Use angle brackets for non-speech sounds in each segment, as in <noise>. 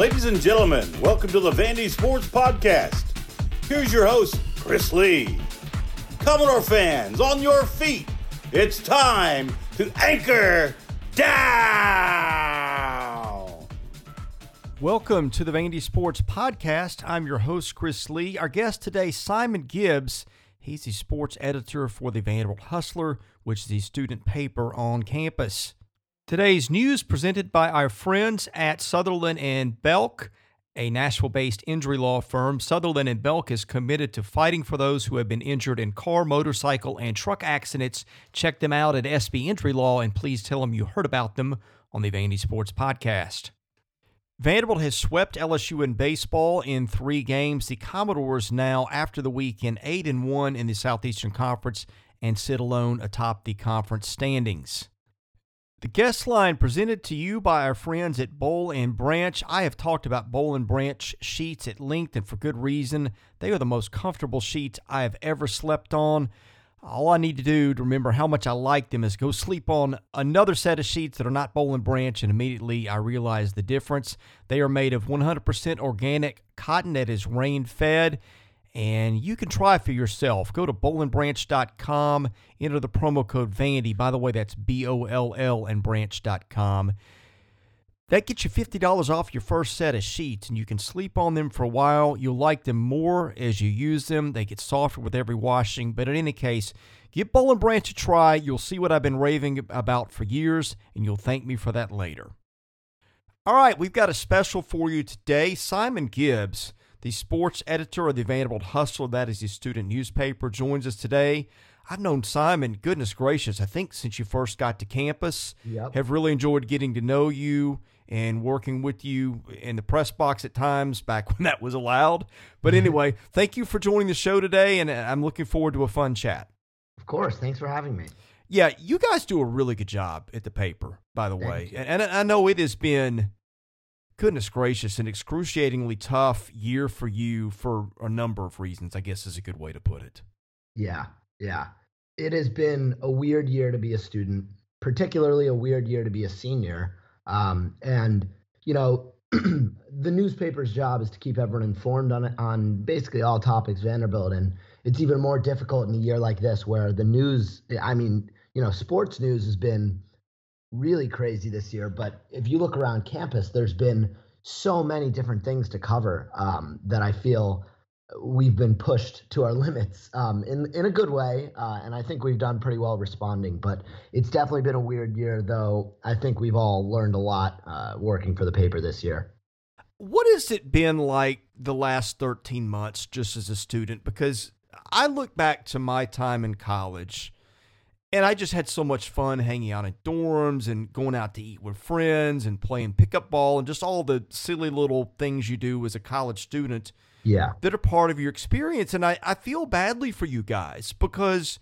Ladies and gentlemen, welcome to the Vandy Sports Podcast. Here's your host, Chris Lee. Commodore fans, on your feet. It's time to anchor down. Welcome to the Vandy Sports Podcast. I'm your host, Chris Lee. Our guest today, Simon Gibbs. He's the sports editor for the Vanderbilt Hustler, which is the student paper on campus. Today's news presented by our friends at Sutherland and Belk, a Nashville-based injury law firm. Sutherland and Belk is committed to fighting for those who have been injured in car, motorcycle, and truck accidents. Check them out at SB Injury Law and please tell them you heard about them on the Vandy Sports Podcast. Vanderbilt has swept LSU in baseball in three games. The Commodores now, after the weekend, eight and one in the Southeastern Conference and sit alone atop the conference standings. The guest line presented to you by our friends at Boll and Branch. I have talked about Boll and Branch sheets at length and for good reason. They are the most comfortable sheets I have ever slept on. All I need to do to remember how much I like them is go sleep on another set of sheets that are not Boll and Branch, and immediately I realize the difference. They are made of 100% organic cotton that is rain fed, and you can try for yourself. Go to bollandbranch.com, enter the promo code Vandy. By the way, that's B O L L and branch.com. That gets you $50 off your first set of sheets, and you can sleep on them for a while. You'll like them more as you use them. They get softer with every washing. But in any case, give Boll and Branch a try. You'll see what I've been raving about for years, and you'll thank me for that later. All right, we've got a special for you today. Simon Gibbs, the sports editor of the Vanderbilt Hustler, that is the student newspaper, joins us today. I've known Simon, goodness gracious, I think since you first got to campus. Yep. Have really enjoyed getting to know you and working with you in the press box at times back <laughs> when that was allowed. But mm-hmm. anyway, thank you for joining the show today, and uh, I'm looking forward to a fun chat. Of course. Thanks for having me. Yeah, you guys do a really good job at the paper, by the Thank way. you. And and I know it has been, goodness gracious, an excruciatingly tough year for you for a number of reasons, I guess is a good way to put it. Yeah. Yeah. It has been a weird year to be a student, particularly a weird year to be a senior. Um, and, you know, <clears throat> the newspaper's job is to keep everyone informed on on basically all topics Vanderbilt. And it's even more difficult in a year like this where the news, I mean, you know, sports news has been really crazy this year. But if you look around campus, there's been so many different things to cover um, that I feel we've been pushed to our <laughs> limits um, in in a good way, uh, and I think we've done pretty well responding. But it's definitely been a weird year, though. I think we've all learned a lot uh, working for the paper this year. What has it been like the last 13 months just as a student? Because I look back to my time in college and I just had so much fun hanging out in dorms and going out to eat with friends and playing pickup ball and just all the silly little things you do as a college student Yeah, that are part of your experience. And I, I feel badly for you guys because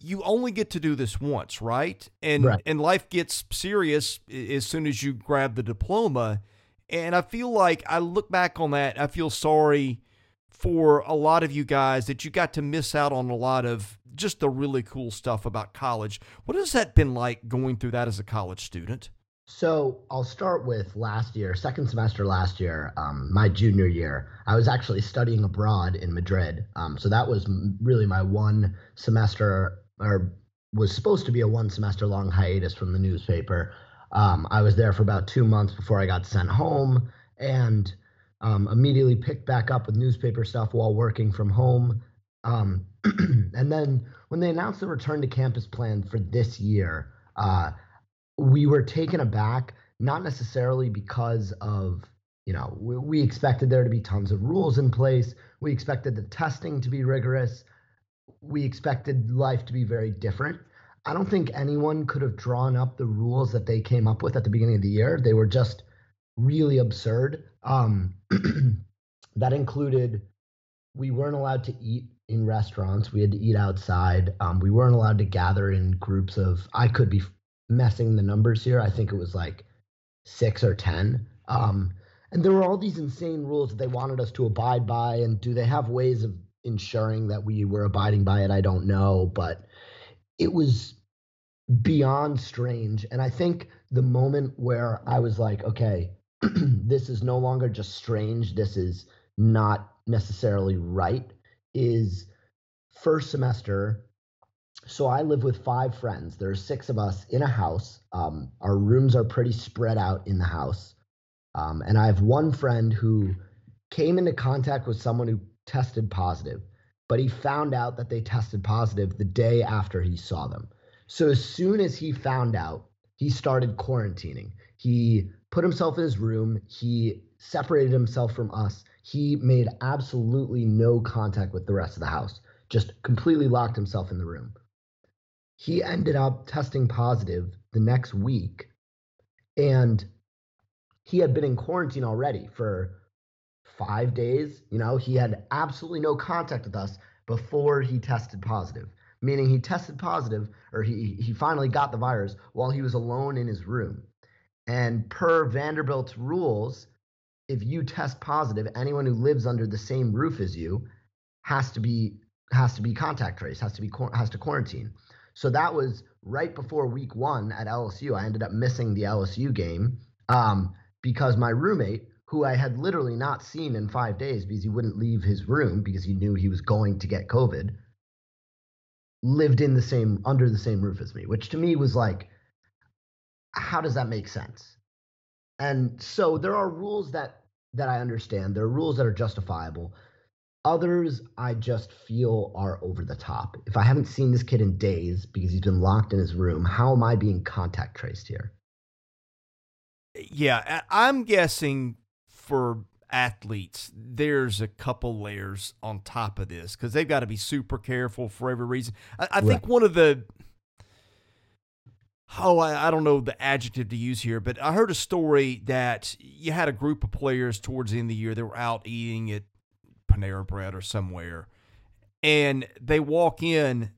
you only get to do this once, right? And Right. and life gets serious as soon as you grab the diploma. And I feel like I look back on that, I feel sorry for a lot of you guys that you got to miss out on a lot of just the really cool stuff about college. What has that been like going through that as a college student? So I'll start with last year, second semester last year, um, my junior year. I was actually studying abroad in Madrid. Um, so that was really my one semester, or was supposed to be a one semester long hiatus from the newspaper. Um, I was there for about two months before I got sent home, and um, immediately picked back up with newspaper stuff while working from home. Um, <clears throat> and then when they announced the return to campus plan for this year, uh, we were taken aback, not necessarily because of, you know, we, we expected there to be tons of rules in place. We expected the testing to be rigorous. We expected life to be very different. I don't think anyone could have drawn up the rules that they came up with at the beginning of the year. They were just really absurd. Um, <clears throat> that included we weren't allowed to eat in restaurants. We had to eat outside. Um, we weren't allowed to gather in groups of. I could be messing the numbers here. I think it was like six or ten. Um, and there were all these insane rules that they wanted us to abide by. And do they have ways of ensuring that we were abiding by it? I don't know, but it was beyond strange. And I think the moment where I was like, okay, <clears throat> this is no longer just strange, this is not necessarily right, is first semester. So I live with five friends. There are six of us in a house. Um, our rooms are pretty spread out in the house. Um, and I have one friend who came into contact with someone who tested positive, but he found out that they tested positive the day after he saw them. So as soon as he found out, he started quarantining. He put himself in his room, he separated himself from us. He made absolutely no contact with the rest of the house, just completely locked himself in the room. He ended up testing positive the next week, and he had been in quarantine already for five days. You know, he had absolutely no contact with us before he tested positive meaning he tested positive or he he finally got the virus while he was alone in his room. And per Vanderbilt's rules, if you test positive, anyone who lives under the same roof as you has to be has to be contact trace, has to be has to quarantine. So that was right before week one at LSU. I ended up missing the LSU game um, because my roommate, who I had literally not seen in five days because he wouldn't leave his room because he knew he was going to get COVID, lived in the same under the same roof as me, which to me was like, how does that make sense? And so there are rules that that I understand. There are rules that are justifiable. Others I just feel are over the top. If I haven't seen this kid in days because he's been locked in his room, how am I being contact traced here? Yeah, I'm guessing for athletes, there's a couple layers on top of this because they've got to be super careful for every reason. I, I think one of the oh, I, I, don't know the adjective to use here, but I heard a story that you had a group of players towards the end of the year. that were out eating at Panera Bread or somewhere, and they walk in.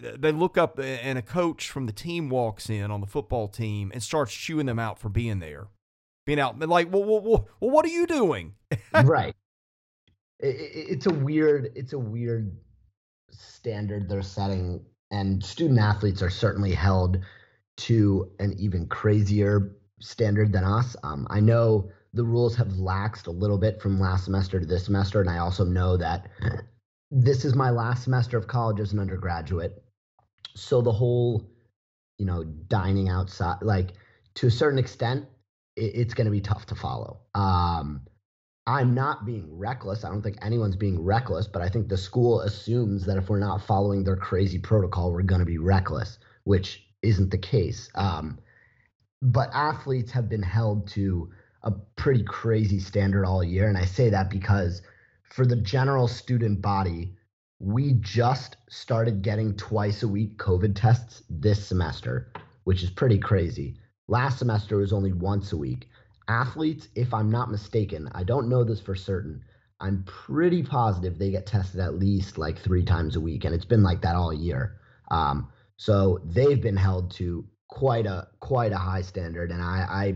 They look up, and a coach from the team walks in on the football team and starts chewing them out for being there being out like well, well, well, well what are you doing <laughs> right it, it, it's a weird it's a weird standard they're setting and student athletes are certainly held to an even crazier standard than us um, i know the rules have laxed a little bit from last semester to this semester and i also know that <clears throat> this is my last semester of college as an undergraduate so the whole you know dining outside like to a certain extent it's going to be tough to follow. Um, I'm not being reckless. I don't think anyone's being reckless, but I think the school assumes that if we're not following their crazy protocol, we're going to be reckless, which isn't the case. Um, but athletes have been held to a pretty crazy standard all year. And I say that because for the general student body, we just started getting twice a week COVID tests this semester, which is pretty crazy. Last semester was only once a week. Athletes, if I'm not mistaken, I don't know this for certain. I'm pretty positive they get tested at least like three times a week, and it's been like that all year. Um, so they've been held to quite a quite a high standard, and I, I,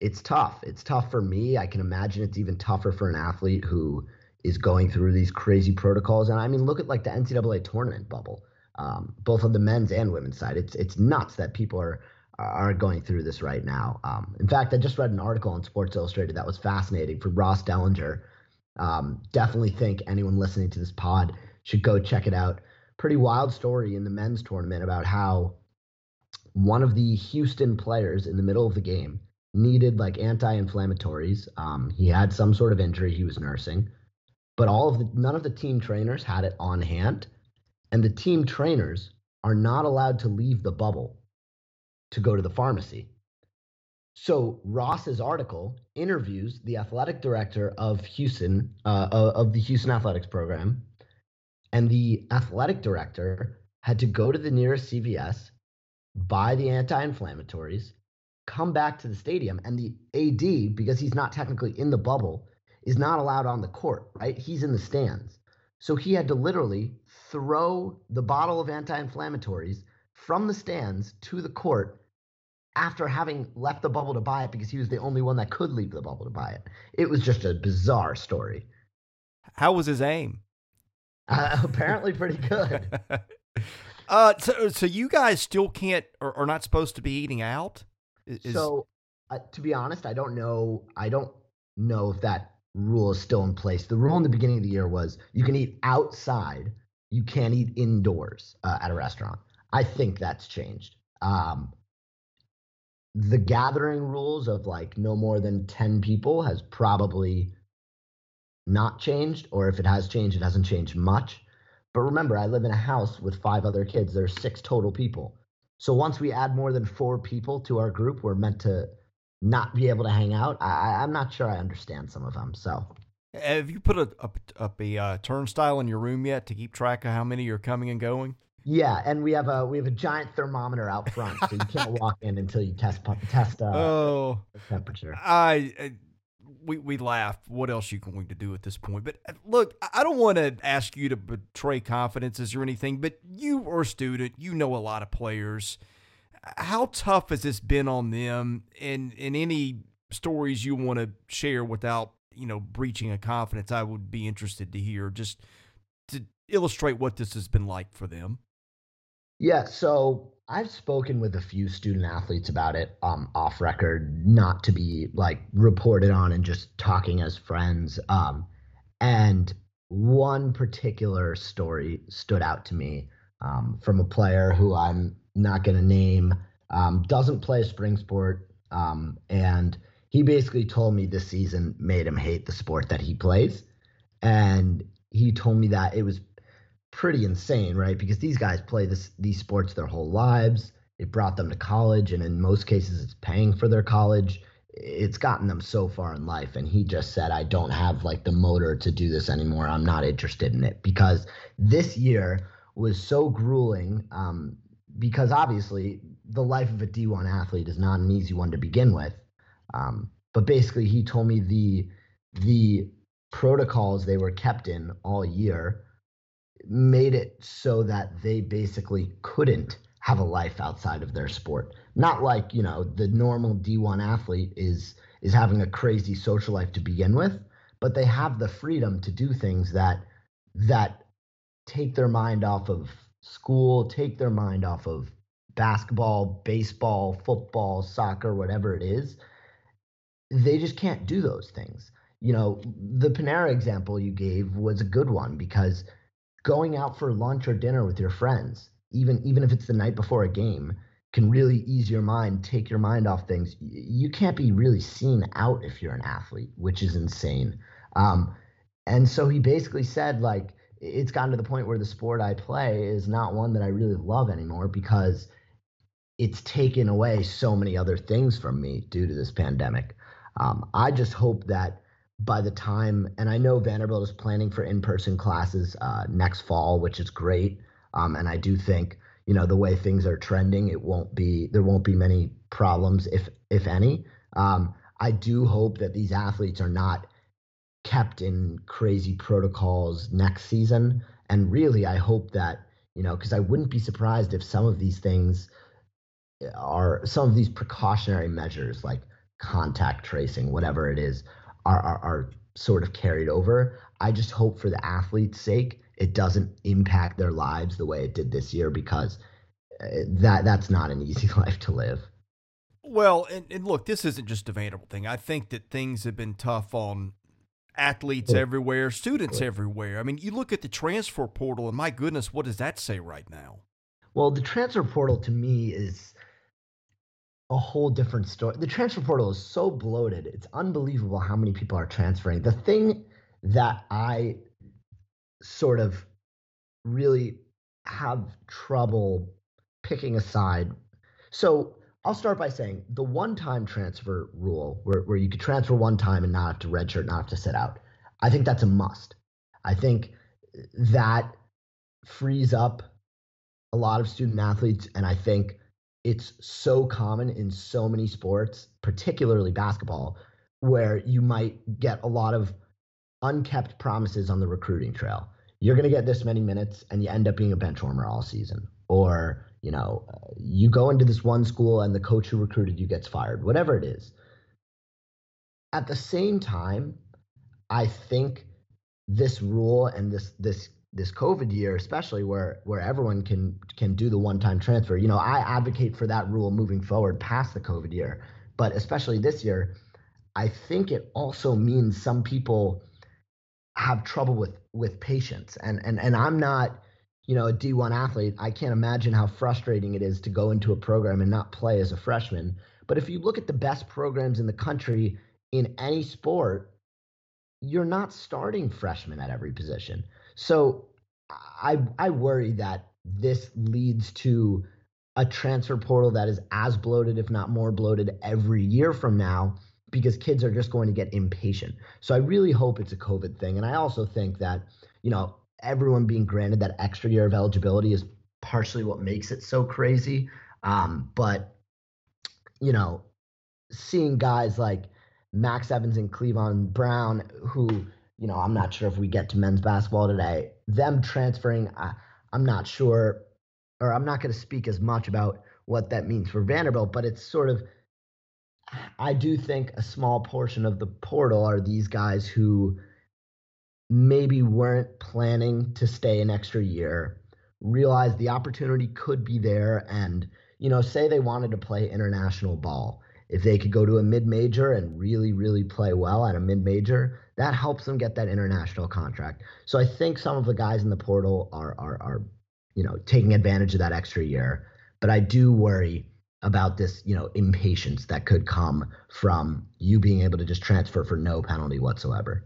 it's tough. It's tough for me. I can imagine it's even tougher for an athlete who is going through these crazy protocols. And I mean, look at like the NCAA tournament bubble, um, both on the men's and women's side. It's it's nuts that people are are going through this right now. Um, in fact, I just read an article on Sports Illustrated that was fascinating for Ross Dellenger. Um, definitely think anyone listening to this pod should go check it out. Pretty wild story in the men's tournament about how one of the Houston players in the middle of the game needed like anti-inflammatories. Um, he had some sort of injury he was nursing, but all of the none of the team trainers had it on hand, and the team trainers are not allowed to leave the bubble to go to the pharmacy. So Ross's article interviews the athletic director of Houston, uh, of the Houston Athletics program, and the athletic director had to go to the nearest CVS, buy the anti-inflammatories, come back to the stadium, and the AD, because he's not technically in the bubble, is not allowed on the court. Right? He's in the stands, so he had to literally throw the bottle of anti-inflammatories from the stands to the court after having left the bubble to buy it because he was the only one that could leave the bubble to buy it. It was just a bizarre story. How was his aim? Uh, <laughs> apparently, pretty good. <laughs> uh, so, so you guys still can't or are not supposed to be eating out? Is... So, uh, to be honest, I don't know. I don't know if that rule is still in place. The rule in the beginning of the year was you can eat outside, you can't eat indoors uh, at a restaurant. I think that's changed. Um, the gathering rules of like no more than 10 people has probably not changed, or if it has changed, it hasn't changed much. But remember, I live in a house with five other kids. There's six total people. So once we add more than four people to our group, we're meant to not be able to hang out. I, I'm not sure I understand some of them. So Have you put a, up, up a uh, turnstile in your room yet to keep track of how many are coming and going? yeah, and we have a we have a giant thermometer out front, so you can't <laughs> walk in until you test test uh, Oh, temperature. I, I we we laugh. What else are you going to do at this point? But uh, look, I- don't want to ask you to betray confidences or anything. But you are a student. You know a lot of players. How tough has this been on them? And in any stories you want to share without you know breaching a confidence, I would be interested to hear just to illustrate what this has been like for them. Yeah, so I've spoken with a few student athletes about it um, off record, not to be like reported on and just talking as friends. Um, and one particular story stood out to me um, from a player who I'm not going to name, um, doesn't play a spring sport. Um, and he basically told me this season made him hate the sport that he plays. And he told me that it was pretty insane, right? Because these guys play this these sports their whole lives. It brought them to college, and in most cases, it's paying for their college. It's gotten them so far in life, and he just said, "I don't have like the motor to do this anymore. I'm not interested in it." Because this year was so grueling. Um, because obviously, the life of a D1 athlete is not an easy one to begin with. Um, but basically, he told me the the protocols they were kept in all year made it so that they basically couldn't have a life outside of their sport. Not like, you know, the normal D1 athlete is is having a crazy social life to begin with, but they have the freedom to do things that that take their mind off of school, take their mind off of basketball, baseball, football, soccer, whatever it is. They just can't do those things. You know, the Panera example you gave was a good one because going out for lunch or dinner with your friends, even even if it's the night before a game, can really ease your mind, take your mind off things. You can't be really seen out if you're an athlete, which is insane. Um, and so he basically said, like, it's gotten to the point where the sport I play is not one that I really love anymore because it's taken away so many other things from me due to this pandemic. Um, I just hope that by the time, and I know Vanderbilt is planning for in-person classes uh, next fall, which is great. Um, and I do think, you know, the way things are trending, it won't be there won't be many problems, if if any. Um, I do hope that these athletes are not kept in crazy protocols next season. And really, I hope that you know, because I wouldn't be surprised if some of these things are some of these precautionary measures like contact tracing, whatever it is, are, are, are sort of carried over. I just hope for the athlete's sake, it doesn't impact their lives the way it did this year because uh, that that's not an <laughs> easy life to live. Well, and, and look, this isn't just a Vanderbilt thing. I think that things have been tough on athletes everywhere, students everywhere. I mean, you look at the transfer portal, and my goodness, what does that say right now? Well, the transfer portal to me is a whole different story. The transfer portal is so bloated. It's unbelievable how many people are transferring. The thing that I sort of really have trouble picking aside. So I'll start by saying the one time transfer rule, where, where you could transfer one time and not have to redshirt, not have to sit out, I think that's a must. I think that frees up a lot of student athletes, and I think it's so common in so many sports, particularly basketball, where you might get a lot of unkept promises on the recruiting trail. You're going to get this many minutes, and you end up being a bench warmer all season. Or, you know, uh, you go into this one school and the coach who recruited you gets fired, whatever it is. At the same time, I think this rule and this this this COVID year, especially where where everyone can can do the one time transfer. You know, I advocate for that rule moving forward past the COVID year but especially this year, I think it also means some people have trouble with with patience. And and and I'm not, you know, a D1 athlete. I can't imagine how frustrating it is to go into a program and not play as a freshman. But if you look at the best programs in the country in any sport, you're not starting freshmen at every position. So I I worry that this leads to a transfer portal that is as bloated, if not more bloated, every year from now because kids are just going to get impatient. So I really hope it's a COVID thing. And I also think that, you know, everyone being granted that extra year of eligibility is partially what makes it so crazy. Um, but, you know, seeing guys like Max Evans and Clevon Brown, who, you know, I'm not sure if we get to men's basketball today, them transferring, I, I'm not sure, or I'm not going to speak as much about what that means for Vanderbilt, but it's sort of, I do think a small portion of the portal are these guys who maybe weren't planning to stay an extra year, realized the opportunity could be there, and, you know, say they wanted to play international ball. If they could go to a mid major and really, really play well at a mid major, that helps them get that international contract. So I think some of the guys in the portal are are are, you know, taking advantage of that extra year. But I do worry about this, you know, impatience that could come from you being able to just transfer for no penalty whatsoever.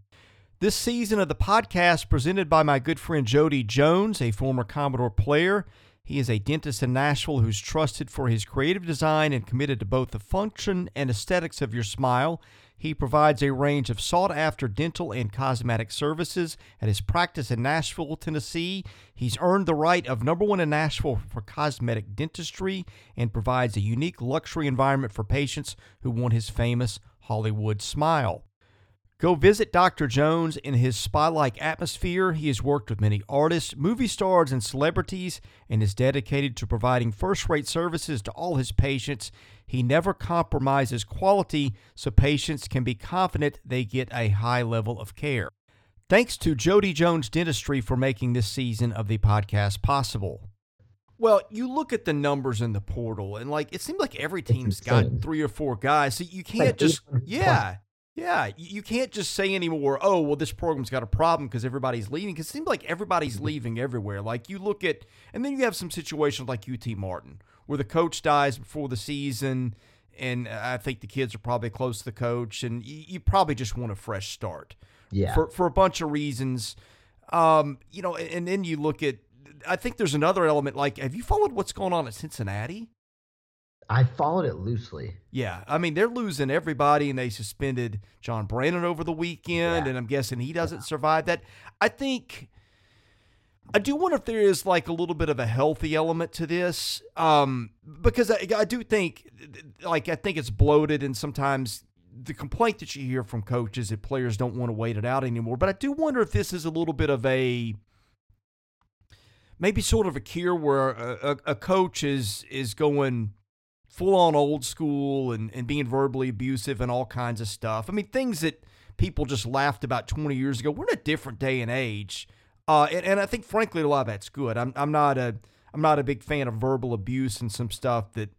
This season of the podcast presented by my good friend Jody Jones, a former Commodore player. He is a dentist in Nashville who's trusted for his creative design and committed to both the function and aesthetics of your smile. He provides a range of sought after dental and cosmetic services at his practice in Nashville, Tennessee. He's earned the right of number one in Nashville for cosmetic dentistry and provides a unique luxury environment for patients who want his famous Hollywood smile. Go visit Dr. Jones in his spa like atmosphere. He has worked with many artists, movie stars, and celebrities and is dedicated to providing first rate services to all his patients. He never compromises quality so patients can be confident they get a high level of care. Thanks to Jody Jones Dentistry for making this season of the podcast possible. Well, you look at the numbers in the portal, and like it seems like every team's got three or four guys. So you can't like just, yeah, yeah, you can't just say anymore, oh, well, this program's got a problem because everybody's leaving. Because it seems like everybody's leaving everywhere. Like you look at, and then you have some situations like UT Martin, where the coach dies before the season, and I think the kids are probably close to the coach, and you, you probably just want a fresh start. Yeah. For, for a bunch of reasons. Um, you know, and, and then you look at, I think there's another element like, have you followed what's going on at Cincinnati? I followed it loosely. Yeah, I mean they're losing everybody, and they suspended John Brannen over the weekend, yeah. and I'm guessing he doesn't yeah. survive that. I think I do wonder if there is like a little bit of a healthy element to this, um, because I, I do think, like I think it's bloated, and sometimes the complaint that you hear from coaches that players don't want to wait it out anymore. But I do wonder if this is a little bit of a maybe sort of a cure where a, a, a coach is is going full on old school and, and being verbally abusive and all kinds of stuff. I mean, things that people just laughed about 20 years ago. We're in a different day and age. Uh, and, and I think, frankly, a lot of that's good. I'm, I'm not a I'm not a big fan of verbal abuse and some stuff that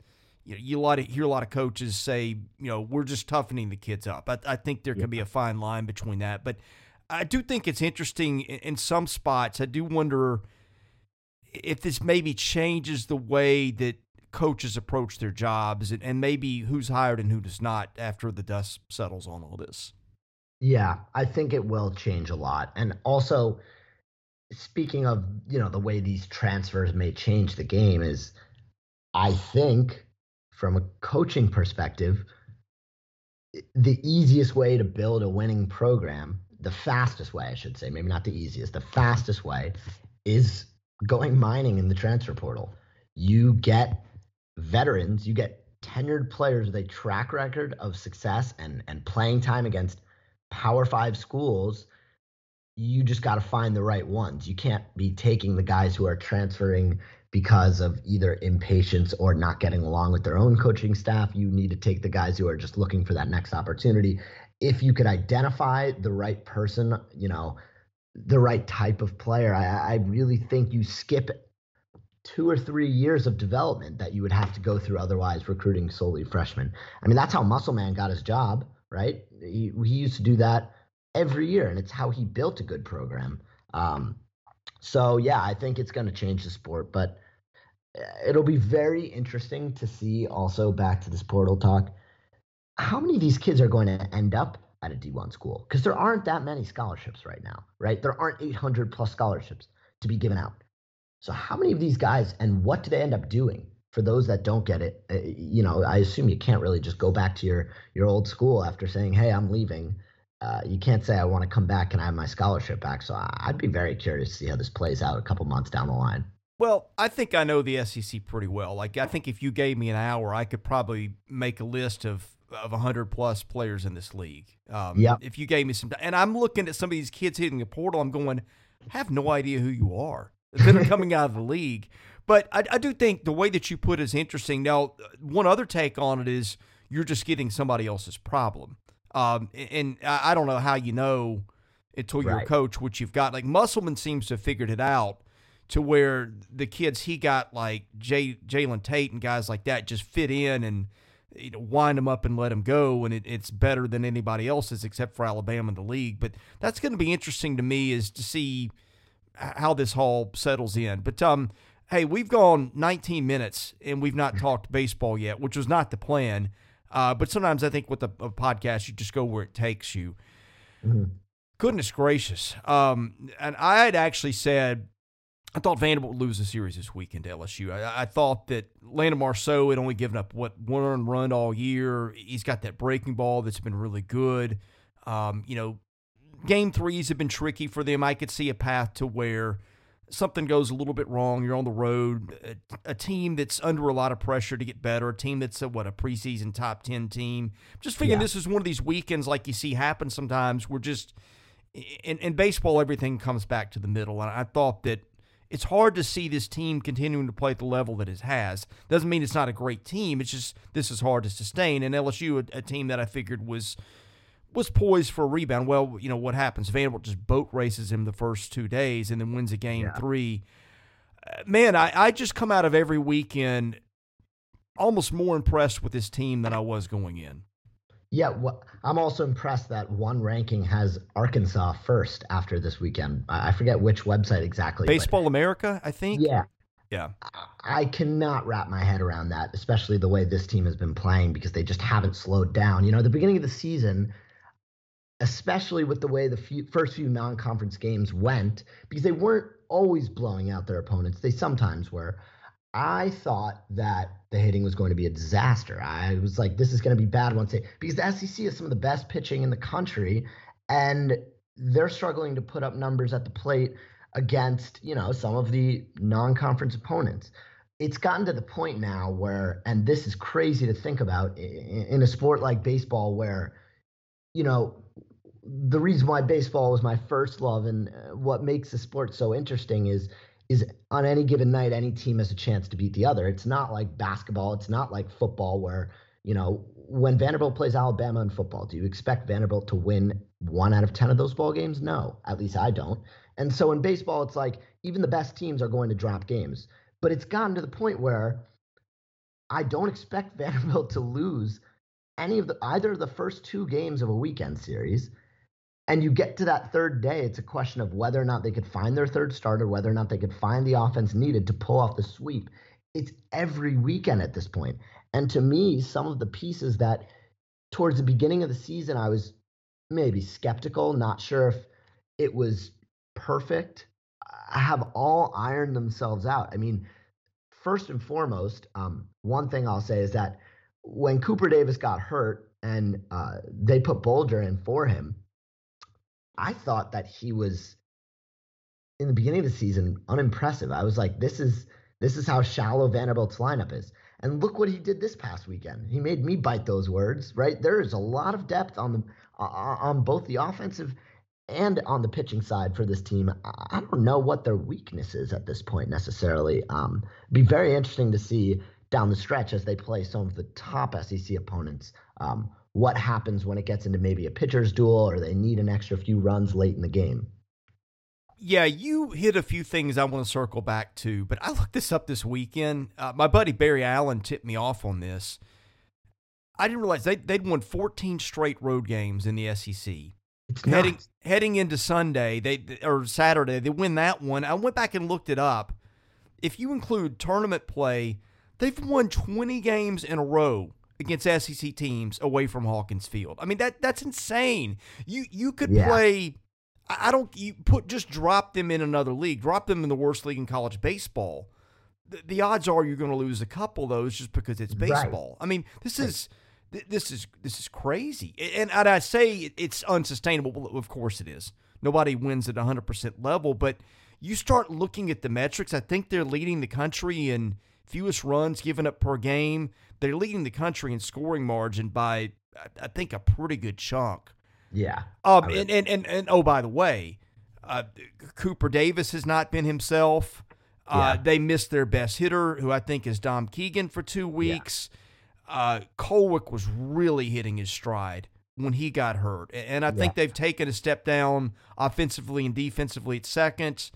you know, you a lot of, hear a lot of coaches say, you know, we're just toughening the kids up. I, I think there can be a fine line between that. But I do think it's interesting in, in some spots. I do wonder if this maybe changes the way that coaches approach their jobs and, and maybe who's hired and who does not after the dust settles on all this? Yeah, I think it will change a lot. And also, speaking of, you know, the way these transfers may change the game is I think from a coaching perspective, the easiest way to build a winning program, the fastest way, I should say, maybe not the easiest, the fastest way is going mining in the transfer portal. You get veterans, you get tenured players with a track record of success and and playing time against Power 5 schools. You just got to find the right ones. You can't be taking the guys who are transferring because of either impatience or not getting along with their own coaching staff. You need to take the guys who are just looking for that next opportunity. If you could identify the right person, you know, the right type of player, I, I really think you skip two or three years of development that you would have to go through otherwise recruiting solely freshmen. I mean, that's how Musselman got his job, right? He, he used to do that every year, and it's how he built a good program. Um, so, yeah, I think it's going to change the sport, but uh, it'll be very interesting to see also back to this portal talk how many of these kids are going to end up at a D1 school? Because there aren't that many scholarships right now, right? There aren't 800 plus scholarships to be given out. So how many of these guys and what do they end up doing? For those that don't get it, uh, you know, I assume you can't really just go back to your your old school after saying, "Hey, I'm leaving." Uh, you can't say, "I want to come back and I have my scholarship back." So I'd be very curious to see how this plays out a couple months down the line. Well, I think I know the SEC pretty well. Like, I think if you gave me an hour, I could probably make a list of of 100 plus players in this league. Um, yeah. If you gave me some, and I'm looking at some of these kids hitting the portal, I'm going, I have no idea who you are that are coming out of the league. But I, I do think the way that you put it is interesting. Now, one other take on it is you're just getting somebody else's problem. Um, and I don't know how you know until you're right. a coach, which you've got. Like Musselman seems to have figured it out to where the kids he got, like Jay, Jalen Tate and guys like that, just fit in and you know, wind them up and let them go, and it, it's better than anybody else's except for Alabama in the league. But that's going to be interesting to me is to see how this all settles in. But um, hey, we've gone 19 minutes and we've not talked baseball yet, which was not the plan. Uh, but sometimes I think with a, a, podcast, you just go where it takes you. Mm-hmm. Goodness gracious! Um, and I had actually said I thought Vanderbilt would lose the series this weekend to LSU. I, I, thought that Landon Marceaux had only given up what one run all year. He's got that breaking ball that's been really good. Um, you know, game threes have been tricky for them. I could see a path to where something goes a little bit wrong. You're on the road. A, a team that's under a lot of pressure to get better. A team that's a, what a preseason top ten team. Just figuring yeah. this is one of these weekends like you see happen sometimes. We're just in, in baseball, everything comes back to the middle, and I thought that it's hard to see this team continuing to play at the level that it has. Doesn't mean it's not a great team. It's just this is hard to sustain. And LSU, a, a team that I figured was was poised for a rebound. Well, you know what happens? Vanderbilt just boat races him the first two days and then wins a game yeah. three. Uh, man, I, I just come out of every weekend almost more impressed with this team than I was going in. Yeah, well, I'm also impressed that one ranking has Arkansas first after this weekend. I forget which website exactly. Baseball America, I think. Yeah. Yeah. I cannot wrap my head around that, especially the way this team has been playing because they just haven't slowed down. You know, the beginning of the season, especially with the way the few, first few non-conference games went, because they weren't always blowing out their opponents. They sometimes were. I thought that the hitting was going to be a disaster. I was like, this is going to be bad once they because the SEC is some of the best pitching in the country, and they're struggling to put up numbers at the plate against you know some of the non-conference opponents. It's gotten to the point now where, and this is crazy to think about in a sport like baseball, where you know the reason why baseball was my first love and uh, what makes the sport so interesting is is on any given night, any team has a chance to beat the other. It's not like basketball. It's not like football where, you know, when Vanderbilt plays Alabama in football, do you expect Vanderbilt to win one out of 10 of those ball games? No, at least I don't. And so in baseball, it's like even the best teams are going to drop games. But it's gotten to the point where I don't expect <laughs> Vanderbilt to lose any of the either of the first two games of a weekend series and you get to that third day, it's a question of whether or not they could find their third starter, whether or not they could find the offense needed to pull off the sweep. It's every weekend at this point. And to me, some of the pieces that towards the beginning of the season, I was maybe skeptical, not sure if it was perfect, have all ironed themselves out. I mean, first and foremost, um, one thing I'll say is that when Cooper Davis got hurt and uh, they put Bulger in for him, I thought that he was in the beginning of the season unimpressive. I was like, this is this is how shallow Vanderbilt's lineup is. And look what he did this past weekend. He made me bite those words, right? There is a lot of depth on the on both the offensive and on the pitching side for this team. I don't know what their weakness is at this point necessarily. Um, be very interesting to see down the stretch as they play some of the top SEC opponents. Um, what happens when it gets into maybe a pitcher's duel or they need an extra few runs late in the game. Yeah, you hit a few things I want to circle back to, but I looked this up this weekend. Uh, my buddy Barry Allen tipped me off on this. I didn't realize they, they'd won 14 straight road games in the SEC. It's heading nuts. heading into Sunday, they or Saturday, they win that one. I went back and looked it up. If you include tournament play, they've won 20 games in a row against SEC teams away from Hawkins Field. I mean that that's insane. You you could Yeah. play I don't you put just drop them in another league, drop them in the worst league in college baseball. The, the odds are you're going to lose a couple of those just because it's Right. baseball. I mean, this is this is this is crazy. And, and I say it's unsustainable. Well, Of course it is. Nobody wins at 100% level, but you start looking at the metrics. I think they're leading the country in fewest runs given up per game. They're leading the country in scoring margin by I- think a pretty good chunk. Yeah. Um, I would- and, and, and, and oh, by the way, uh, Cooper Davis has not been himself. Uh, Yeah. They missed their best hitter, who I think is Dom Keegan, for two weeks. Uh, Kolwyck was really hitting his stride when he got hurt. And I think Yeah. they've taken a step down offensively and defensively at second.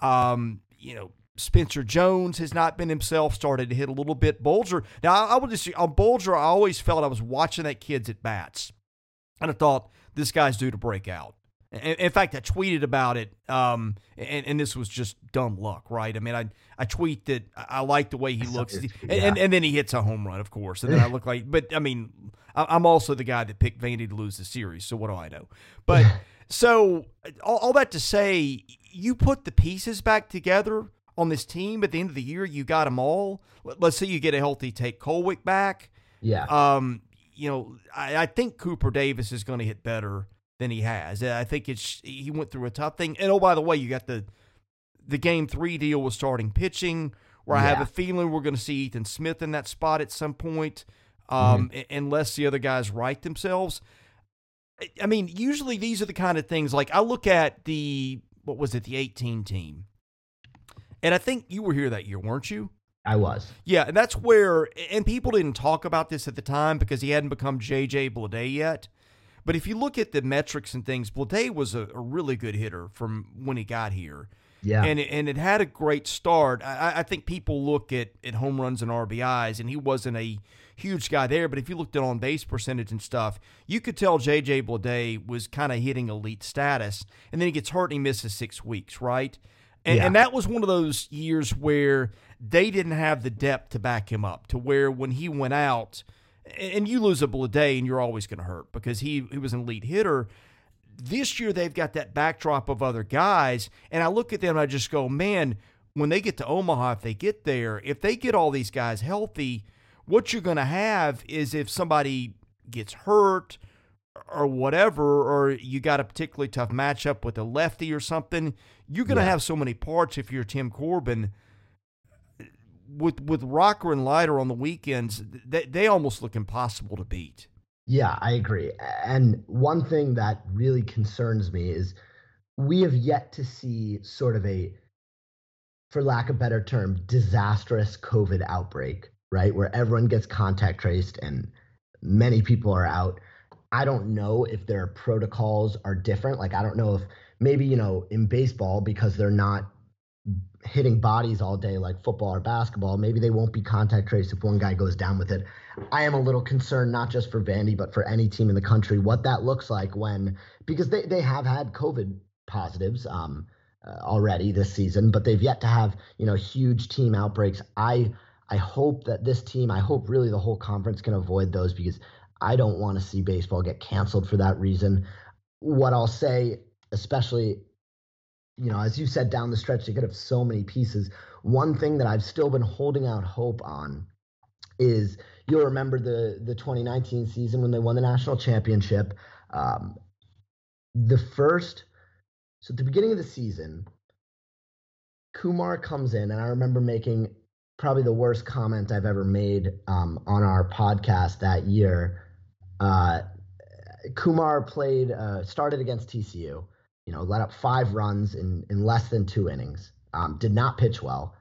Um, you know, Spencer Jones has not been himself, started to hit a little bit. Bulger, now I, I will just, on Bulger, I always felt I was watching that kid's at bats. And I thought, this guy's due to break out. In, fact, I tweeted about it, um, and, and this was just dumb luck, right? I mean, I I tweet that I like the way he looks, and, tweet, and, and then he hits a home run, of course, and then I look like, but I mean, I- I'm also the guy that picked Vandy to lose the series, so what do I know? But <laughs> so all, all that to say, you put the pieces back together on this team at the end of the year, you got them all. Let- Let's say you get a healthy take Kolwyck back. Yeah. Um, you know, I, I think Cooper Davis is going to hit better than he has. I think it's he went through a tough thing. And oh, by the way, you got the the game three deal with starting pitching, where I have a feeling we're going to see Ethan Smith in that spot at some point, um, Mm-hmm. unless the other guys right themselves. I- I mean, usually these are the kind of things like I look at the what was it, the 18 team, and I think you were here that year, weren't you? I was. Yeah, and that's where, and people didn't talk about this at the time because he hadn't become JJ Bleday yet. But if you look at the metrics and things, Bleday was a, a really good hitter from when he got here. Yeah. And it, and it had a great start. I, I- think people look at, at home runs and RBIs, and he wasn't a huge guy there. But if you looked at on base percentage and stuff, you could tell JJ Bleday was kind of hitting elite status. And then he gets hurt and he misses six weeks, right? And, Yeah. and that was one of those years where they didn't have the depth to back him up, to where when he went out, and you lose a Bleday and you're always going to hurt because he, he was an elite hitter this year they've got that backdrop of other guys, and I look at them and I just go, man, when they get to Omaha, if they get there, if they get all these guys healthy, what you're going to have is if somebody gets hurt or whatever, or you got a particularly tough matchup with a lefty or something, you're going to Yeah. have so many parts if you're Tim Corbin. With with Rocker and Leiter on the weekends, they, they almost look impossible to beat. Yeah, I agree. And one thing that really concerns me is we have yet to see sort of a, for lack of a better term, disastrous COVID outbreak, right? Where everyone gets contact traced and many people are out. I don't know if their protocols are different. Like, I don't know if maybe, you know, in baseball, because they're not hitting bodies all day like football or basketball, maybe they won't be contact traced if one guy goes down with it. I am a little concerned, not just for Vandy, but for any team in the country, what that looks like when, because they, they have had COVID positives um, uh, already this season, but they've yet to have, you know, huge team outbreaks. I, I hope that this team, I hope really the whole conference can avoid those because I don't want to see baseball get canceled for that reason. What I'll say, especially you know, as you said down the stretch, they could have so many pieces. One thing that I've still been holding out hope on is you'll remember the the 2019 season when they won the national championship. Um, the first, so at the beginning of the season, Kumar comes in, and I remember making probably the worst comment I've ever made um, on our podcast that year. Uh, Kumar played, uh, started against TCU you know, let up five runs in, in less than two innings, um, did not pitch well.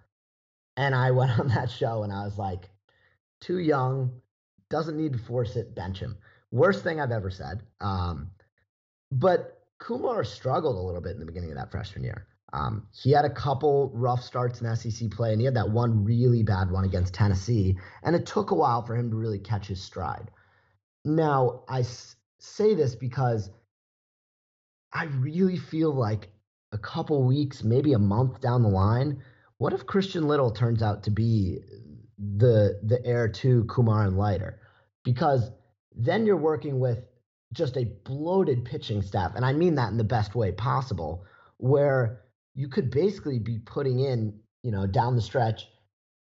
And I <laughs> went on that show and I was like, too young, doesn't need to force it, bench him. Worst thing I've ever said. Um, but Kumar struggled a little bit in the beginning of that freshman year. Um, he had a couple rough starts in SEC play, and he had that one really bad one against Tennessee, and it took a while for him to really catch his stride. Now, I s- say this because I really feel like a couple weeks, maybe a month down the line, what if Christian Little turns out to be the the heir to Kumar and Leiter? Because then you're working with just a bloated pitching staff, and I mean that in the best way possible, where you could basically be putting in, you know, down the stretch.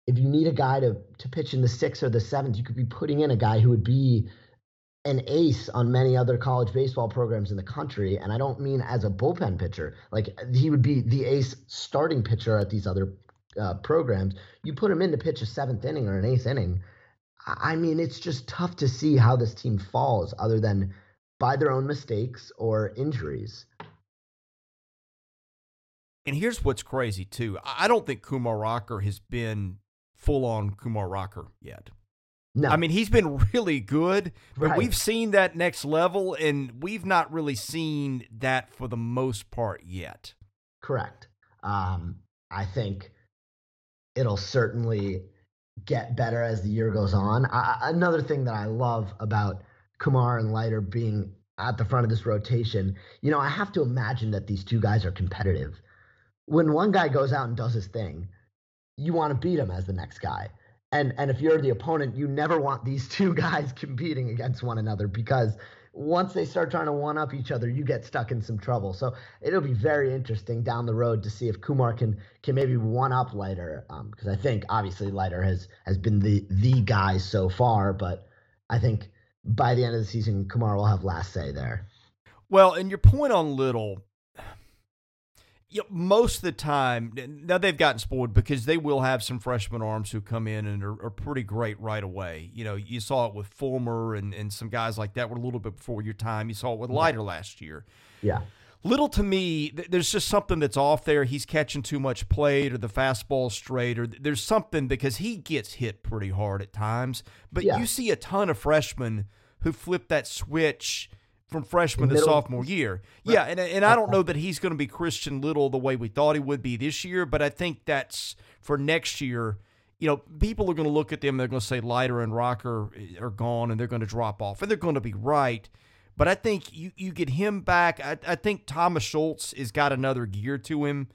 If you need a guy to to pitch in the sixth or the seventh, you could be putting in a guy who would be an ace on many other college baseball programs in the country. And I don't mean as a bullpen pitcher. Like he would be the ace starting pitcher at these other uh, programs. You put him in to pitch a seventh inning or an eighth inning. I mean, it's just tough to see how this team falls other than by their own mistakes or injuries. And here's what's crazy too. I don't think Kumar Rocker has been full on Kumar Rocker yet. No, I mean, he's been really good, but Right. we've seen that next level, and we've not really seen that for the most part yet. Correct. Um, I think it'll certainly get better as the year goes on. I, another thing that I love about Kumar and Leiter being at the front of this rotation, you know, I have to imagine that these two guys are competitive. When one guy goes out and does his thing, you want to beat him as the next guy. And and if you're the opponent, you never want these <laughs> two guys competing against one another because once they start trying to one up each other, you get stuck in some trouble. So it'll be very interesting down the road to see if Kumar can can maybe one up Leiter, um, because I think obviously Leiter has has been the the guy so far, but I think by the end of the season, Kumar will have last say there. Well, and your point on Little, you know, most of the time, now they've gotten spoiled because they will have some freshman arms who come in and are, are pretty great right away. You know, you saw it with Fulmer and, and some guys like that were a little bit before your time. You saw it with Leiter last year. Yeah. Little to me, th- there's just something that's off there. He's catching too much plate, or the fastball straight, or th- there's something because he gets hit pretty hard at times. But Yeah. you see a ton of freshmen who flip that switch from freshman to sophomore year. Yeah, and and I don't know that he's going to be Christian Little the way we thought he would be this year, but I think that's for next year. You know, people are going to look at them. They're going to say Leiter and Rocker eh, are gone, and they're going to drop off, and they're going to be right. But I think you, you get him back. I, I think Thomas Schultz has got another gear to him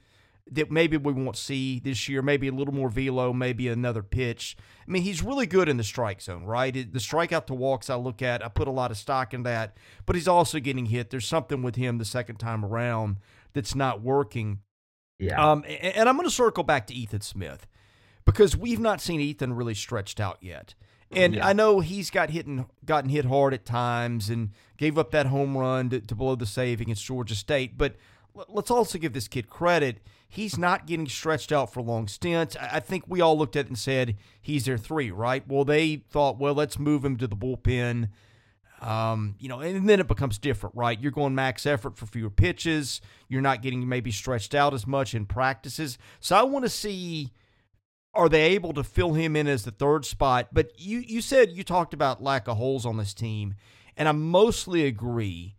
that maybe we won't see this year. Maybe a little more velo, maybe another pitch. I mean, he's really good in the strike zone, right? The strikeout to walks I look at, I put a lot of stock in that. But he's also getting hit. There's something with him the second time around that's not working. Yeah. Um, and I'm going to circle back to Ethan Smith because we've not seen Ethan really stretched out yet. And Yeah. I know he's got hit and gotten hit hard at times and gave up that home run to, to blow the save against Georgia State. But l- let's also give this kid credit. He's not getting stretched out for long stints. I think we all looked at it and said he's their three, right? Well, they thought, well, let's move him to the bullpen. Um, you know, and then it becomes different, right? You're going max effort for fewer pitches. You're not getting maybe stretched out as much in practices. So I want to see are they able to fill him in as the third spot? But you you said you talked about lack of holes on this team, and I mostly agree.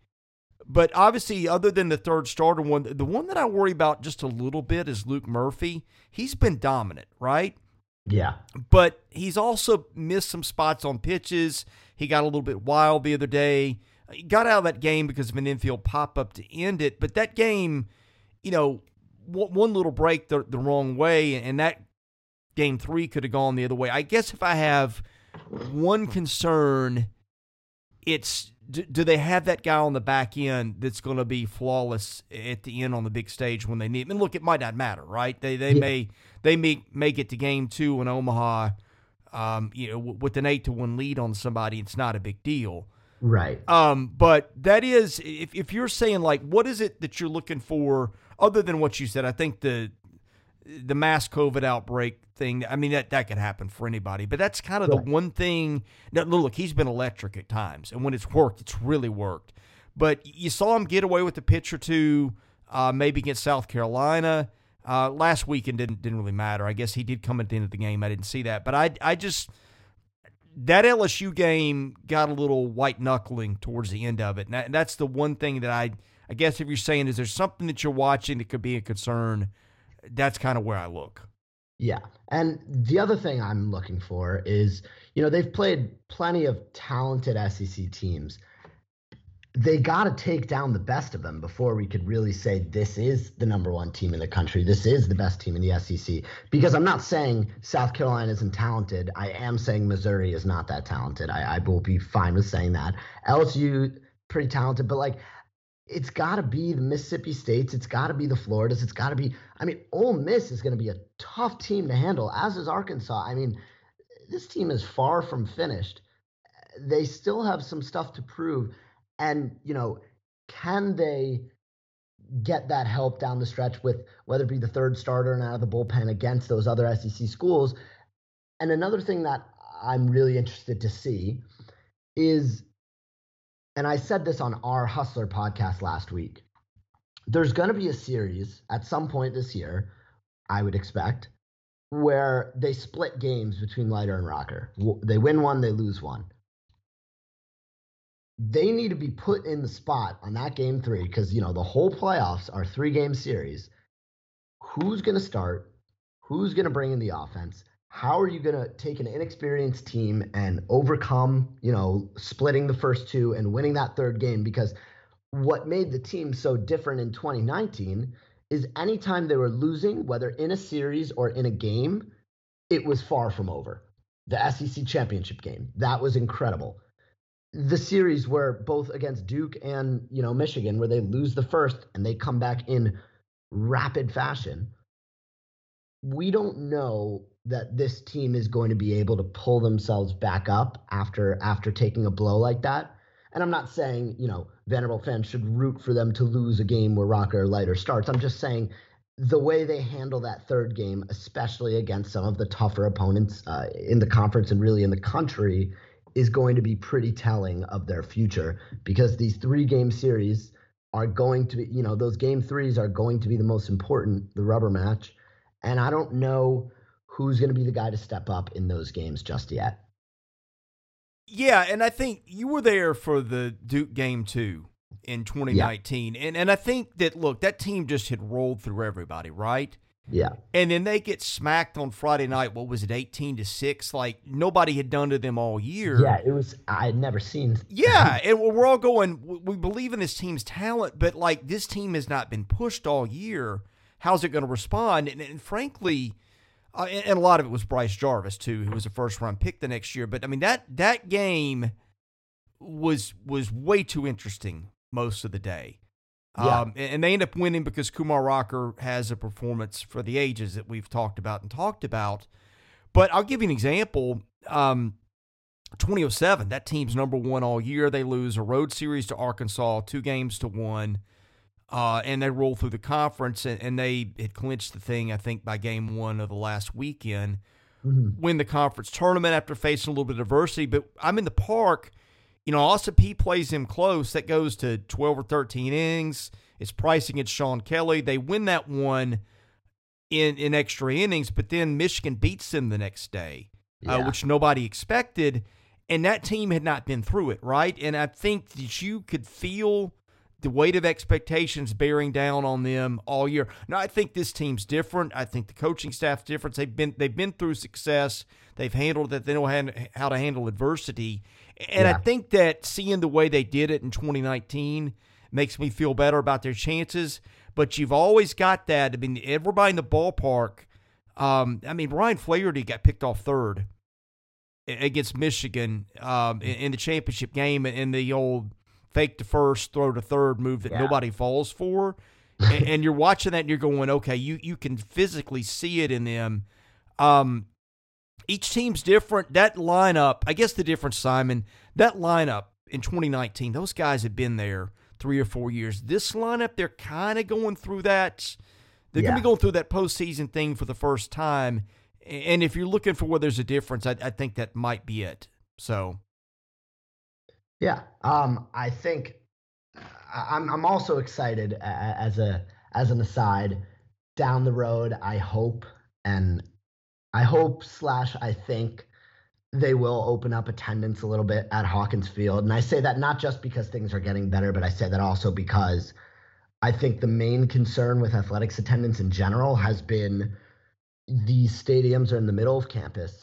But obviously, other than the third starter one, the one that I worry about just a little bit is Luke Murphy. He's been dominant, right? yeah. but he's also missed some spots on pitches. He got a little bit wild the other day. He got out of that game because of an infield pop up to end it. But that game, you know, one little break the, the wrong way, and that game three could have gone the other way. I guess if I have one concern, it's do, do they have that guy on the back end that's going to be flawless at the end on the big stage when they need him? And look, it might not matter, right? They they Yeah. may they may make it to game two in Omaha, um, you know, with an eight to one lead on somebody. It's not a big deal. Right. Um, but that is if if you're saying like what is it that you're looking for other than what you said, I think the the mass COVID outbreak thing, I mean that that could happen for anybody, but that's kind of Right. the one thing now look, he's been electric at times and when it's worked, it's really worked. But you saw him get away with the pitch or two, uh, maybe against South Carolina. Uh, last weekend didn't didn't really matter. I guess he did come at the end of the game. I didn't see that, but I I just that LSU game got a little white knuckling towards the end of it. And that's the one thing that I I guess if you're saying is there something that you're watching that could be a concern, that's kind of where I look. Yeah. And the other thing I'm looking for is, you know, they've played plenty of talented SEC teams. They got to take down the best of them before we could really say this is the number one team in the country. This is the best team in the SEC. Because I'm not saying South Carolina isn't talented. I am saying Missouri is not that talented. I, I will be fine with saying that. LSU, pretty talented, but like it's got to be the Mississippi States. It's got to be the Floridas. It's got to be. I mean, Ole Miss is going to be a tough team to handle, as is Arkansas. I mean, this team is far from finished. They still have some stuff to prove, and you know, can they get that help down the stretch with whether it be the third starter and out of the bullpen against those other SEC schools? And another thing that I'm really interested to see is and I said this on our Hustler podcast last week. There's going to be a series at some point this year, I would expect, where they split games between Leiter and Rocker. They win one, they lose one. They need to be put in the spot on that game three because, you know, the whole playoffs are three game series. Who's going to start? Who's going to bring in the offense? How are you going to take an inexperienced team and overcome, you know, splitting the first two and winning that third game? Because what made the team so different in 2019 is anytime they were losing, whether in a series or in a game, it was far from over. The SEC championship game, that was incredible. The series where both against Duke and, you know, Michigan, where they lose the first and they come back in rapid fashion. We don't know that this team is going to be able to pull themselves back up after after taking a blow like that. And I'm not saying, you know, Vanderbilt fans should root for them to lose a game where Rocker Leiter starts. I'm just saying the way they handle that third game, especially against some of the tougher opponents uh, in the conference and really in the country, is going to be pretty telling of their future because these three game series are going to be, you know, those game threes are going to be the most important, the rubber match. And I don't know who's going to be the guy to step up in those games just yet. Yeah, and I think you were there for the Duke game too in 2019. Yeah. And and I think that look, that team just had rolled through everybody, right? Yeah. And then they get smacked on Friday night. What was it, 18 to 6? Like nobody had done to them all year. Yeah, it was, I had never seen. <laughs> Yeah. and we're all going, we believe in this team's talent, but like this team has not been pushed all year. How's it going to respond? And, and frankly, uh, and, and, a lot of it was Bryce Jarvis too, who was a first round pick the next year. But I mean that that game was was way too interesting most of the day. Yeah. Um, and, and they end up winning because Kumar Rocker has a performance for the ages that we've talked about and talked about. But I'll give you an example. Um, 2007, that team's number one all year. They lose a road series to Arkansas, two games to one uh, and they rolled through the conference, and, and, they had clinched the thing, I think, by game one of the last weekend. Mm-hmm. Win the conference tournament after facing a little bit of adversity. But I'm in the park. You know, Austin Peay plays him close. That goes to 12 or 13 innings. It's pricing against Sean Kelly. They win that one in, in extra innings, but then Michigan beats them the next day, uh, yeah. uh, which nobody expected. And that team had not been through it, right? And I think that you could feel the weight of expectations bearing down on them all year. Now, I think this team's different. I think the coaching staff's different. They've been they've been through success. They've handled it. They know how to handle adversity. And yeah. I think that seeing the way they did it in 2019 makes me feel better about their chances. But you've always got that. I mean, everybody in the ballpark. Um, I mean, Ryan Flaherty got picked off third against Michigan um, in, in the championship game in the old fake to first, throw to third move that yeah. nobody falls for. and, <laughs> and, you're watching that and you're going, okay, you you can physically see it in them. Um, each team's different. That lineup, I guess the difference, Simon, that lineup in 2019, those guys have been there three or four years. This lineup, they're kind of going through that. They're yeah. going to be going through that postseason thing for the first time. And if you're looking for where there's a difference, I, I think that might be it. So yeah, um, I think I'm I'm also excited as a as an aside down the road. I hope and I hope slash I think they will open up attendance a little bit at Hawkins Field, and I say that not just because things are getting better, but I say that also because I think the main concern with athletics attendance in general has been these stadiums are in the middle of campus.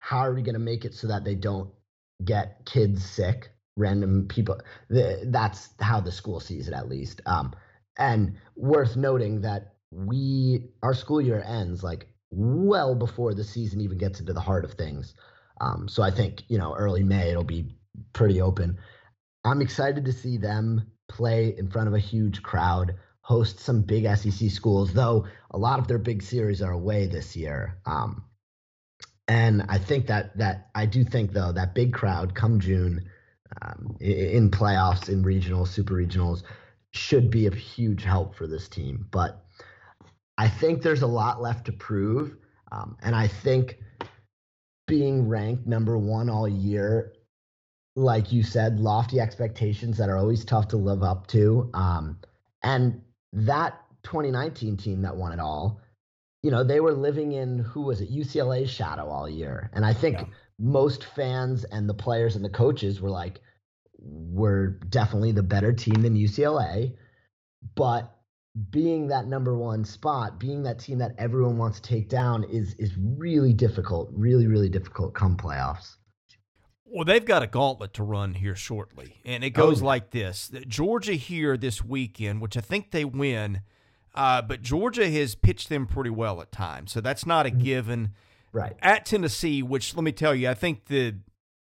How are we going to make it so that they don't get kids sick, random people? That's how the school sees it, at least. Um, and worth noting that we our school year ends like well before the season even gets into the heart of things. Um, so I think you know early May it'll be pretty open. I'm excited to see them play in front of a huge crowd, host some big SEC schools, though a lot of their big series are away this year. Um, and I think that that I do think though that big crowd come June um, in playoffs, in regionals, super regionals, should be a huge help for this team. But I think there's a lot left to prove, um, and I think being ranked number one all year like you said, lofty expectations that are always tough to live up to. Um, and that 2019 team that won it all, you know, they were living in who was it, UCLA's shadow all year. And I think yeah. Most fans and the players and the coaches were like, we're definitely the better team than UCLA. But being that number one spot, being that team that everyone wants to take down is is really difficult, really, really difficult come playoffs. Well, they've got a gauntlet to run here shortly, and it goes oh, like this: Georgia here this weekend, which I think they win, uh, but Georgia has pitched them pretty well at times, so that's not a mm-hmm. given. Right at Tennessee, which let me tell you, I think the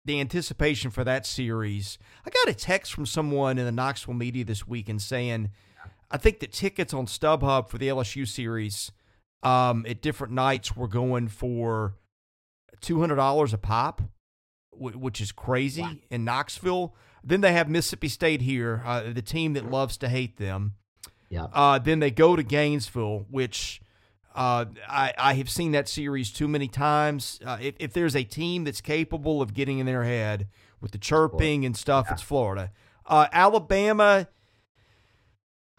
the anticipation for that series. I got a text from someone in the Knoxville media this weekend saying, I think the tickets on StubHub for the LSU series um, at different nights were going for two hundred dollars a pop which is crazy wow. in Knoxville. Then they have Mississippi State here, uh, the team that loves to hate them. Yeah. Uh, then they go to Gainesville, which uh, I, I have seen that series too many times. Uh, if, if there's a team that's capable of getting in their head with the chirping and stuff, yeah. it's Florida. Uh, Alabama.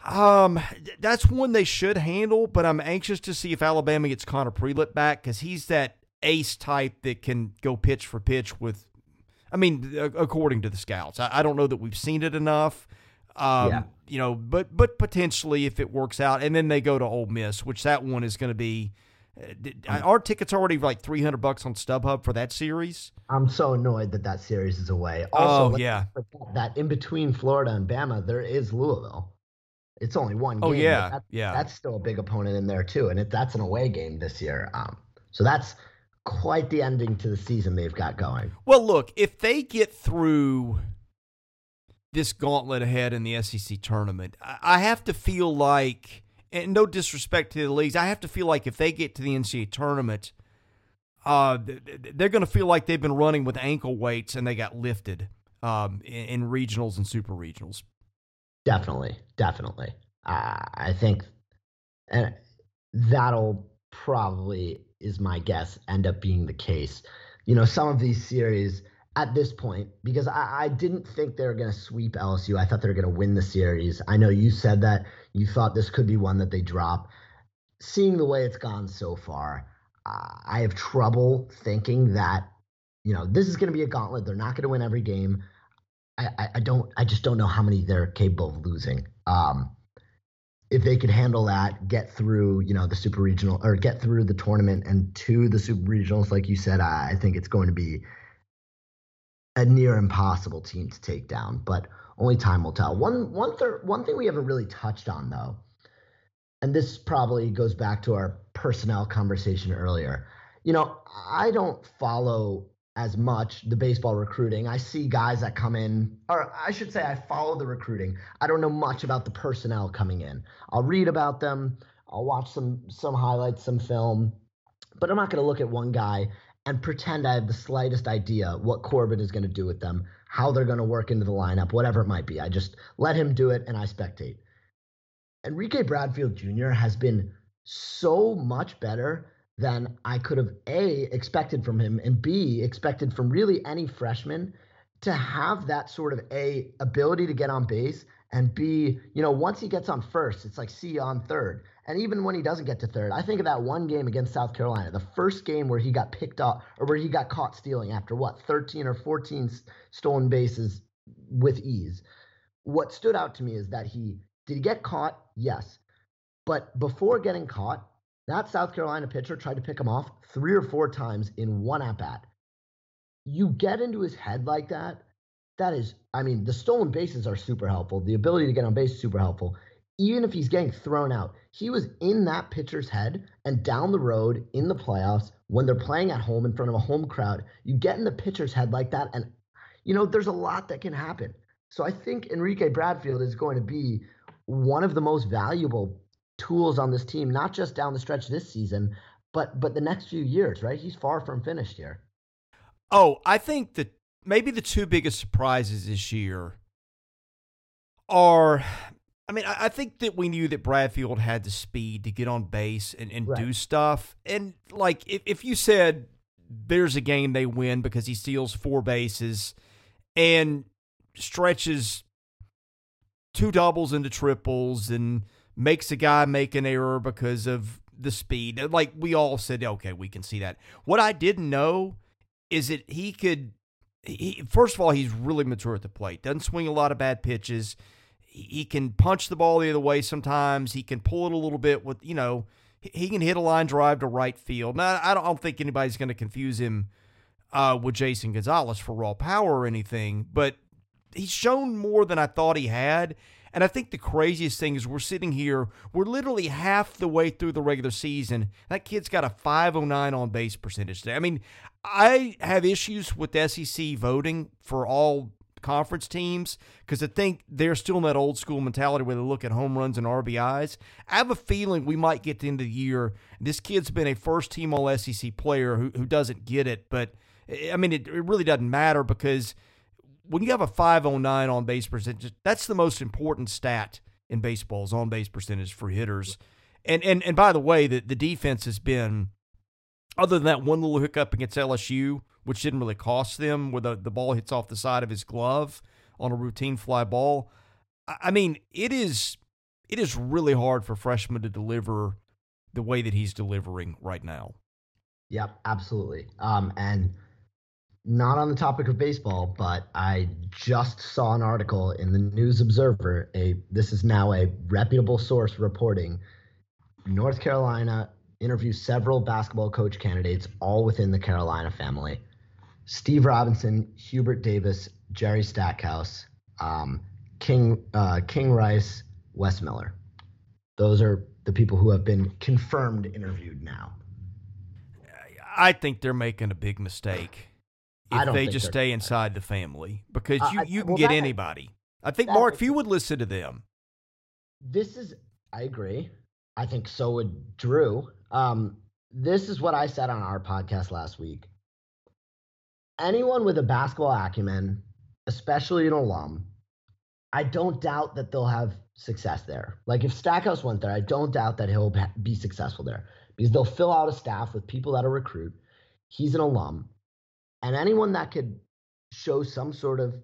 Um, that's one they should handle, but I'm anxious to see if Alabama gets Connor Prielipp back because he's that ace type that can go pitch for pitch with. I mean, according to the scouts, I, I don't know that we've seen it enough. Um, yeah. You know, but but potentially if it works out, and then they go to Ole Miss, which that one is going to be. Uh, our tickets already like three hundred bucks on StubHub for that series. I'm so annoyed that that series is away. Also, oh yeah, that in between Florida and Bama, there is Louisville. It's only one. Oh, game. Oh yeah, that, yeah. That's still a big opponent in there too, and it, that's an away game this year. Um, so that's quite the ending to the season they've got going. Well, look, if they get through this gauntlet ahead in the SEC tournament, I have to feel like, and no disrespect to the leagues, I have to feel like if they get to the NCAA tournament, uh, they're going to feel like they've been running with ankle weights and they got lifted um, in, regionals and super regionals. Definitely, definitely. Uh, I think, and that'll probably is my guess, end up being the case. You know, some of these series at this point, because I, I didn't think they were going to sweep LSU. I thought they were going to win the series. I know you said that you thought this could be one that they drop. Seeing the way it's gone so far, uh, I have trouble thinking that, you know, this is going to be a gauntlet. They're not going to win every game. I, I, I, don't, I just don't know how many they're capable of losing. Um, if they could handle that, get through, you know, the super regional or get through the tournament and to the super regionals, like you said, I, I think it's going to be a near impossible team to take down. But only time will tell. One one third one thing we haven't really touched on though, and this probably goes back to our personnel conversation earlier. You know, I don't follow as much the baseball recruiting. I see guys that come in, or I should say, I follow the recruiting. I don't know much about the personnel coming in. I'll read about them. I'll watch some some highlights, some film, but I'm not going to look at one guy and pretend I have the slightest idea what Corbin is going to do with them, how they're going to work into the lineup, whatever it might be. I just let him do it and I spectate. Enrique Bradfield Jr. has been so much better than I could have A, expected from him, and B, expected from really any freshman to have that sort of A, ability to get on base, and B, you know, once he gets on first, it's like you on third. And even when he doesn't get to third, I think of that one game against South Carolina, the first game where he got picked up or where he got caught stealing after what, 13 or 14 stolen bases with ease. What stood out to me is that he Did he get caught? Yes. But before getting caught, that South Carolina pitcher tried to pick him off three or four times in one at bat. You get into his head like that, that is, I mean, the stolen bases are super helpful. The ability to get on base is super helpful. Even if he's getting thrown out, he was in that pitcher's head and down the road in the playoffs when they're playing at home in front of a home crowd. You get in the pitcher's head like that, and you know, there's a lot that can happen. So I think Enrique Bradfield is going to be one of the most valuable tools on this team, not just down the stretch this season, but but the next few years, right? He's far from finished here. Oh, I think that maybe the two biggest surprises this year are I mean, I, think that we knew that Bradfield had the speed to get on base and, and right. do stuff. And like if, if you said there's a game they win because he steals four bases and stretches two doubles into triples and makes a guy make an error because of the speed. Like we all said, okay, we can see that. What I didn't know is that he could. He, first of all, he's really mature at the plate. Doesn't swing a lot of bad pitches. He can punch the ball the other way sometimes. He can pull it a little bit with, you know, he can hit a line drive to right field. Now, I don't think anybody's going to confuse him uh, with Jason Gonzalez for raw power or anything, but he's shown more than I thought he had. And I think the craziest thing is we're sitting here, we're literally half the way through the regular season. That kid's got a 509 on base percentage today. I mean, I have issues with SEC voting for all conference teams because I think they're still in that old school mentality where they look at home runs and RBIs. I have a feeling we might get to the end of the year. This kid's been a first team All SEC player who, who doesn't get it, but eh, I mean, it, it really doesn't matter because – when you have a 509 on base percentage, that's the most important stat in baseball's on base percentage for hitters. And and and by the way, the, the defense has been other than that one little hiccup against LSU, which didn't really cost them, where the, the ball hits off the side of his glove on a routine fly ball. I mean, it is it is really hard for freshmen to deliver the way that he's delivering right now. Yep, absolutely. Um, and not on the topic of baseball, but I just saw an article in the News Observer. A this is now a reputable source reporting. North Carolina interviews several basketball coach candidates, all within the Carolina family. Steve Robinson, Hubert Davis, Jerry Stackhouse, um, King uh, King Rice, Wes Miller. Those are the people who have been confirmed interviewed now. I think they're making a big mistake if they just stay inside the family because you, uh, you can well, get that, anybody. I think Mark, Few would listen to them. This is I agree. I think so would Drew. Um, this is what I said on our podcast last week. Anyone with a basketball acumen, especially an alum, I don't doubt that they'll have success there. Like if Stackhouse went there, I don't doubt that he'll be successful there because they'll fill out a staff with people that are recruit. He's an alum and anyone that could show some sort of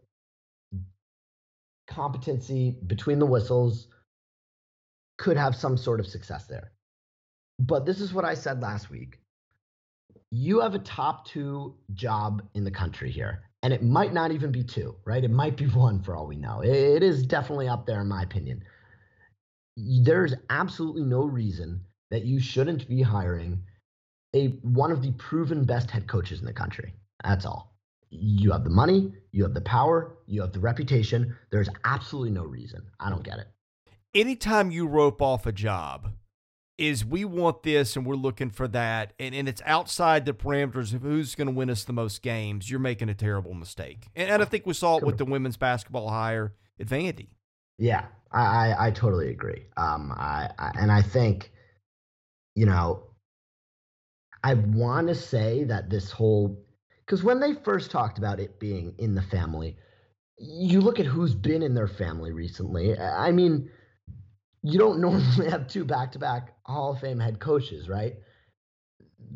competency between the whistles could have some sort of success there. But this is what I said last week. You have a top two job in the country here, and it might not even be two, right? It might be <laughs> one for all we know. It is definitely up there, in my opinion. There's absolutely no reason that you shouldn't be hiring a one of the proven best head coaches in the country. That's all. You have the money, you have the power, you have the reputation. There's absolutely no reason. I don't get it. Anytime you rope off a job, is we want this and we're looking for that, and, and it's outside the parameters of who's going to win us the most games, you're making a terrible mistake. And, and I think we saw it with the women's basketball hire at Vandy. Yeah, I, I, I totally agree. Um, I, I and I think, you know, I want to say that this whole because when they first talked about it being in the family, you look at who's been in their family recently. I mean, you don't <laughs> normally have two back-to-back Hall of Fame head coaches, right?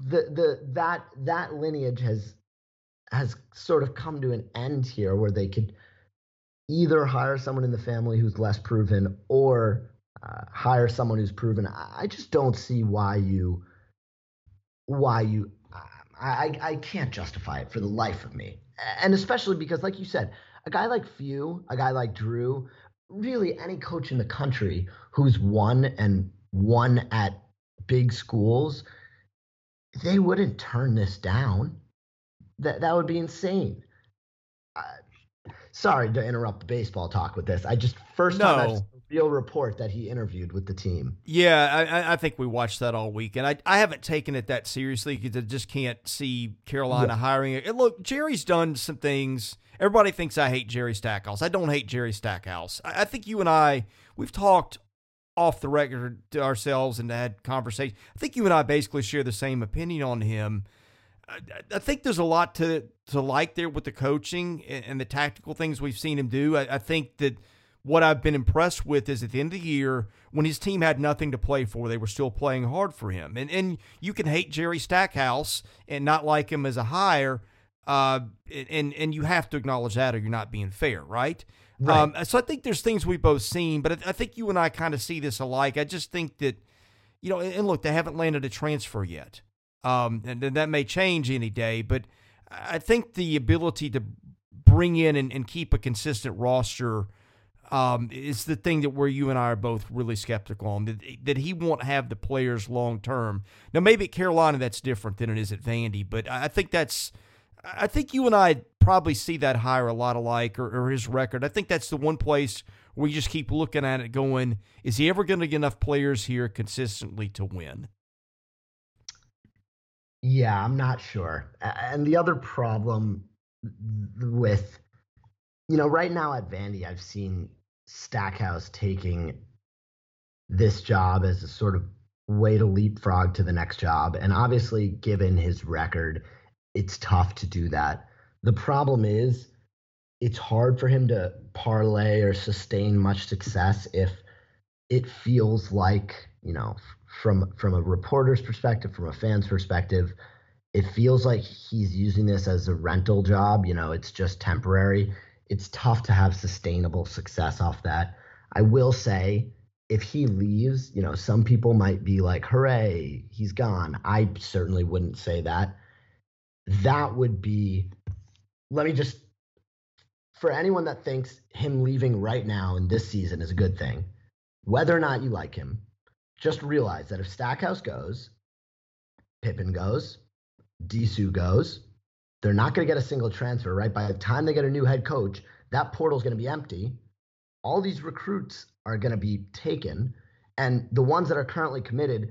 The the that that lineage has has sort of come to an end here where they could either hire someone in the family who's less proven or uh, hire someone who's proven. I just don't see why you why you I, I can't justify it for the life of me. And especially because, like you said, a guy like Few, a guy like Drew, really any coach in the country who's won and won at big schools, they wouldn't turn this down. That that would be insane. Uh, sorry to interrupt the baseball talk with this. I just first no. time I've real report that he interviewed with the team. Yeah, I, I think we watched that all week, and I I haven't taken it that seriously because I just can't see Carolina yeah. hiring it. look, Jerry's done some things. Everybody thinks I hate Jerry Stackhouse. I don't hate Jerry Stackhouse. I, I think you and I we've talked off the record to ourselves and had conversations. I think you and I basically share the same opinion on him. I, I think there's a lot to to like there with the coaching and, and the tactical things we've seen him do. I, I think that what I've been impressed with is at the end of the year, when his team had nothing to play for, they were still playing hard for him. And and you can hate Jerry Stackhouse and not like him as a hire, uh, and and you have to acknowledge that, or you're not being fair, right? Right. Um, so I think there's things we've both seen, but I think you and I kind of see this alike. I just think that, you know, and look, they haven't landed a transfer yet, um, and, and that may change any day. But I think the ability to bring in and, and keep a consistent roster um, is the thing that where you and I are both really skeptical on that, that he won't have the players long term. Now, maybe at Carolina that's different than it is at Vandy, but I think that's I think you and I probably see that hire a lot alike or, or his record. I think that's the one place where you just keep looking at it going, is he ever going to get enough players here consistently to win? Yeah, I'm not sure. And the other problem with, you know, right now at Vandy, I've seen Stackhouse taking this job as a sort of way to leapfrog to the next job. And obviously, given his record, it's tough to do that. The problem is, it's hard for him to parlay or sustain much success if it feels like, you know, from from a reporter's perspective, from a fan's perspective, it feels like he's using this as a rental job. You know, it's just temporary. It's tough to have sustainable success off that. I will say, if he leaves, you know, some people might be like, hooray, he's gone. I certainly wouldn't say that that would be let me just for anyone that thinks him leaving right now in this season is a good thing, whether or not you like him, just realize that if Stackhouse goes, Pippen goes, Disu goes, they're not going to get a single transfer, right? By the time they get a new head coach, that portal is going to be empty. All these recruits are going to be taken. And the ones that are currently committed,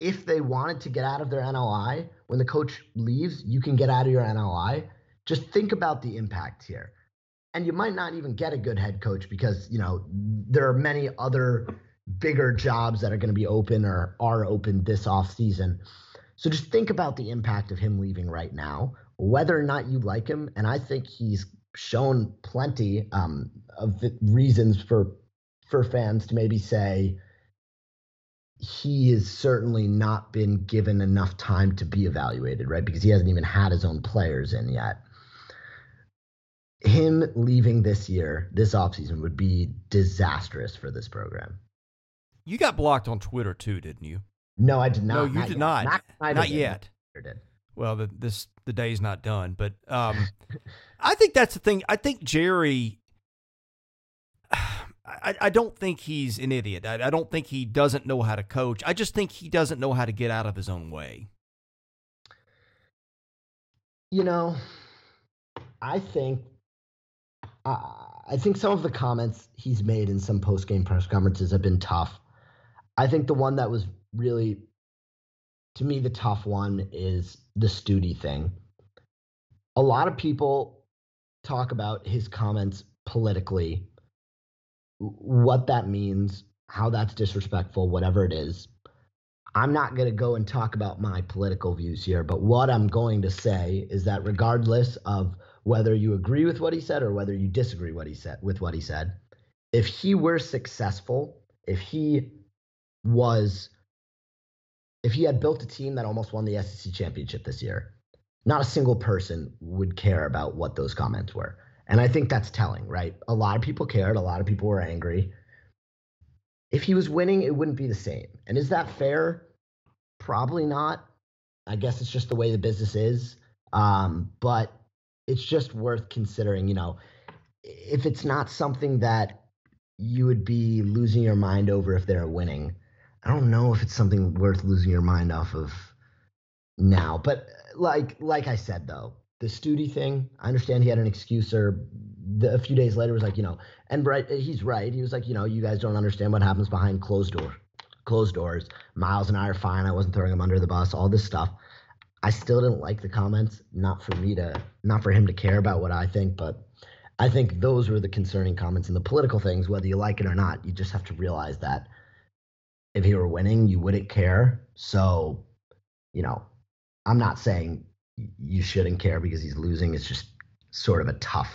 if they wanted to get out of their NLI, when the coach leaves, you can get out of your NLI. Just think about the impact here. And you might not even get a good head coach because, you know, there are many other bigger jobs that are going to be open or are open this off season. So just think about the impact of him leaving right now, whether or not you like him. And I think he's shown plenty um, of reasons for for fans to maybe say, he has certainly not been given enough time to be evaluated, right? Because he hasn't even had his own players in yet. Him leaving this year, this offseason, would be disastrous for this program. You got blocked on Twitter too, didn't you? No, I did not. No, you not did yet. not. Not, not yet. Did. Well, the, this the day's not done, but um, <laughs> I think that's the thing. I think Jerry <sighs> I, I don't think he's an idiot. I, I don't think he doesn't know how to coach. I just think he doesn't know how to get out of his own way. You know, I think uh, I think some of the comments he's made in some post game press conferences have been tough. I think the one that was really, to me, the tough one is the Stute thing. A lot of people talk about his comments politically what that means, how that's disrespectful, whatever it is. I'm not going to go and talk about my political views here, but what I'm going to say is that regardless of whether you agree with what he said or whether you disagree what he said with what he said, if he were successful, if he was if he had built a team that almost won the SEC championship this year, not a single person would care about what those comments were. And I think that's telling, right? A lot of people cared, a lot of people were angry. If he was winning, it wouldn't be the same. And is that fair? Probably not. I guess it's just the way the business is. Um, but it's just worth considering, you know, if it's not something that you would be losing your mind over if they're winning. I don't know if it's something worth losing your mind off of now. But like like I said though, the Stute thing, I understand he had an excuse or the, a few days later was like, you know, and right, uh, he's right. He was like, you know, you guys don't understand what happens behind closed door, closed doors. Miles and I are fine. I wasn't throwing him under the bus. All this stuff. I still didn't like the comments. Not for me to, not for him to care about what I think, but I think those were the concerning comments and the political things. Whether you like it or not, you just have to realize that if he were winning, you wouldn't care. So, you know, I'm not saying you shouldn't care because he's losing. It's just sort of a tough,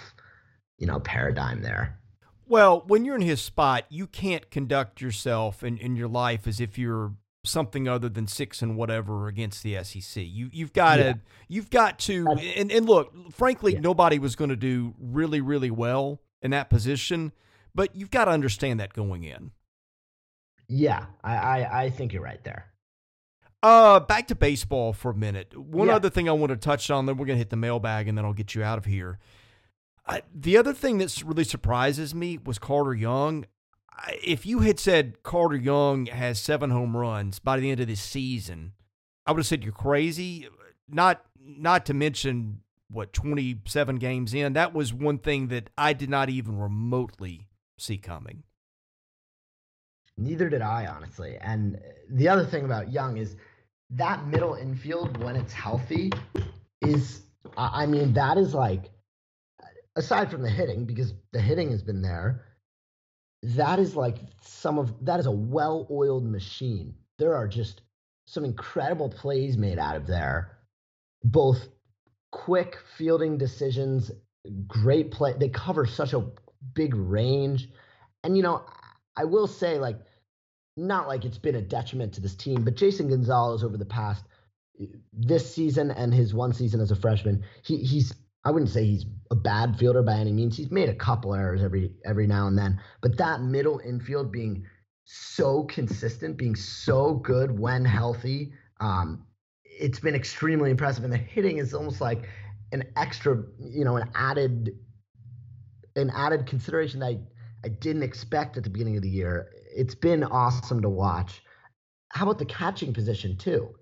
you know, paradigm there. Well, when you're in his spot, you can't conduct yourself in, in your life as if you're something other than six and whatever against the SEC. You you've got to yeah. you've got to and, and look, frankly, yeah. nobody was going to do really really well in that position, but you've got to understand that going in. Yeah, I, I, I think you're right there. Uh, back to baseball for a minute. One yeah. other thing I want to touch on, then we're gonna hit the mailbag, and then I'll get you out of here. I, the other thing that really surprises me was Carter Young. If you had said Carter Young has seven home runs by the end of this season, I would have said you're crazy. Not not to mention what 27 games in. That was one thing that I did not even remotely see coming. Neither did I, honestly. And the other thing about Young is that middle infield, when it's healthy, is, I mean, that is like, aside from the hitting, because the hitting has been there, that is like some of, that is a well oiled machine. There are just some incredible plays made out of there, both quick fielding decisions, great play. They cover such a big range. And, you know, I will say, like, not like it's been a detriment to this team, but Jason Gonzalez over the past this season and his one season as a freshman, he he's I wouldn't say he's a bad fielder by any means. He's made a couple errors every every now and then, but that middle infield being so consistent, being so good when healthy, um, it's been extremely impressive. And the hitting is almost like an extra, you know, an added an added consideration that I, I didn't expect at the beginning of the year it's been awesome to watch. How about the catching position too?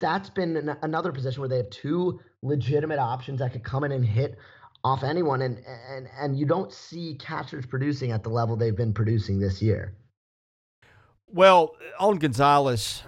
That's been an, another position where they have two legitimate options that could come in and hit off anyone, and and and you don't see catchers producing at the level they've been producing this year. Well, on Gonzalez,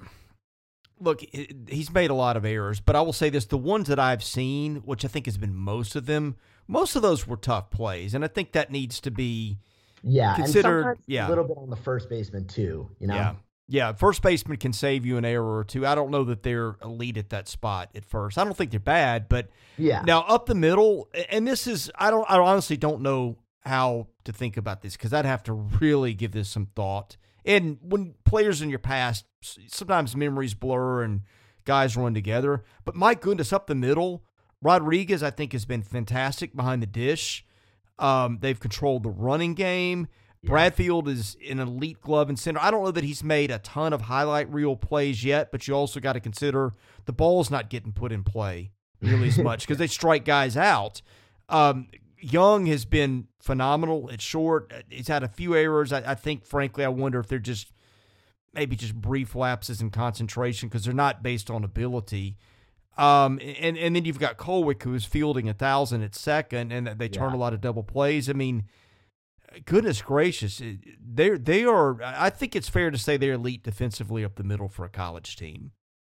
look, he's made a lot of errors, but I will say this: the ones that I've seen, which I think has been most of them, most of those were tough plays, and I think that needs to be yeah, considered yeah a little bit on the first baseman too. You know, yeah, yeah. First baseman can save you an error or two. I don't know that they're elite at that spot at first. I don't think they're bad, but yeah. Now up the middle, and this is I don't I honestly don't know how to think about this because I'd have to really give this some thought. And when players in your past, sometimes memories blur and guys run together. But my goodness, up the middle, Rodriguez I think has been fantastic behind the dish. Um, they've controlled the running game. Yeah. Bradfield is an elite glove and center. I don't know that he's made a ton of highlight reel plays yet, but you also got to consider the ball's not getting put in play nearly as <laughs> much because they strike guys out. Um, Young has been phenomenal at short. He's had a few errors. I, I, think, frankly, I wonder if they're just maybe just brief lapses in concentration because they're not based on ability. Um, and and then you've got Kolwyck who is fielding a thousand at second, and they turn yeah. a lot of double plays. I mean, goodness gracious, they they are. I think it's fair to say they're elite defensively up the middle for a college team.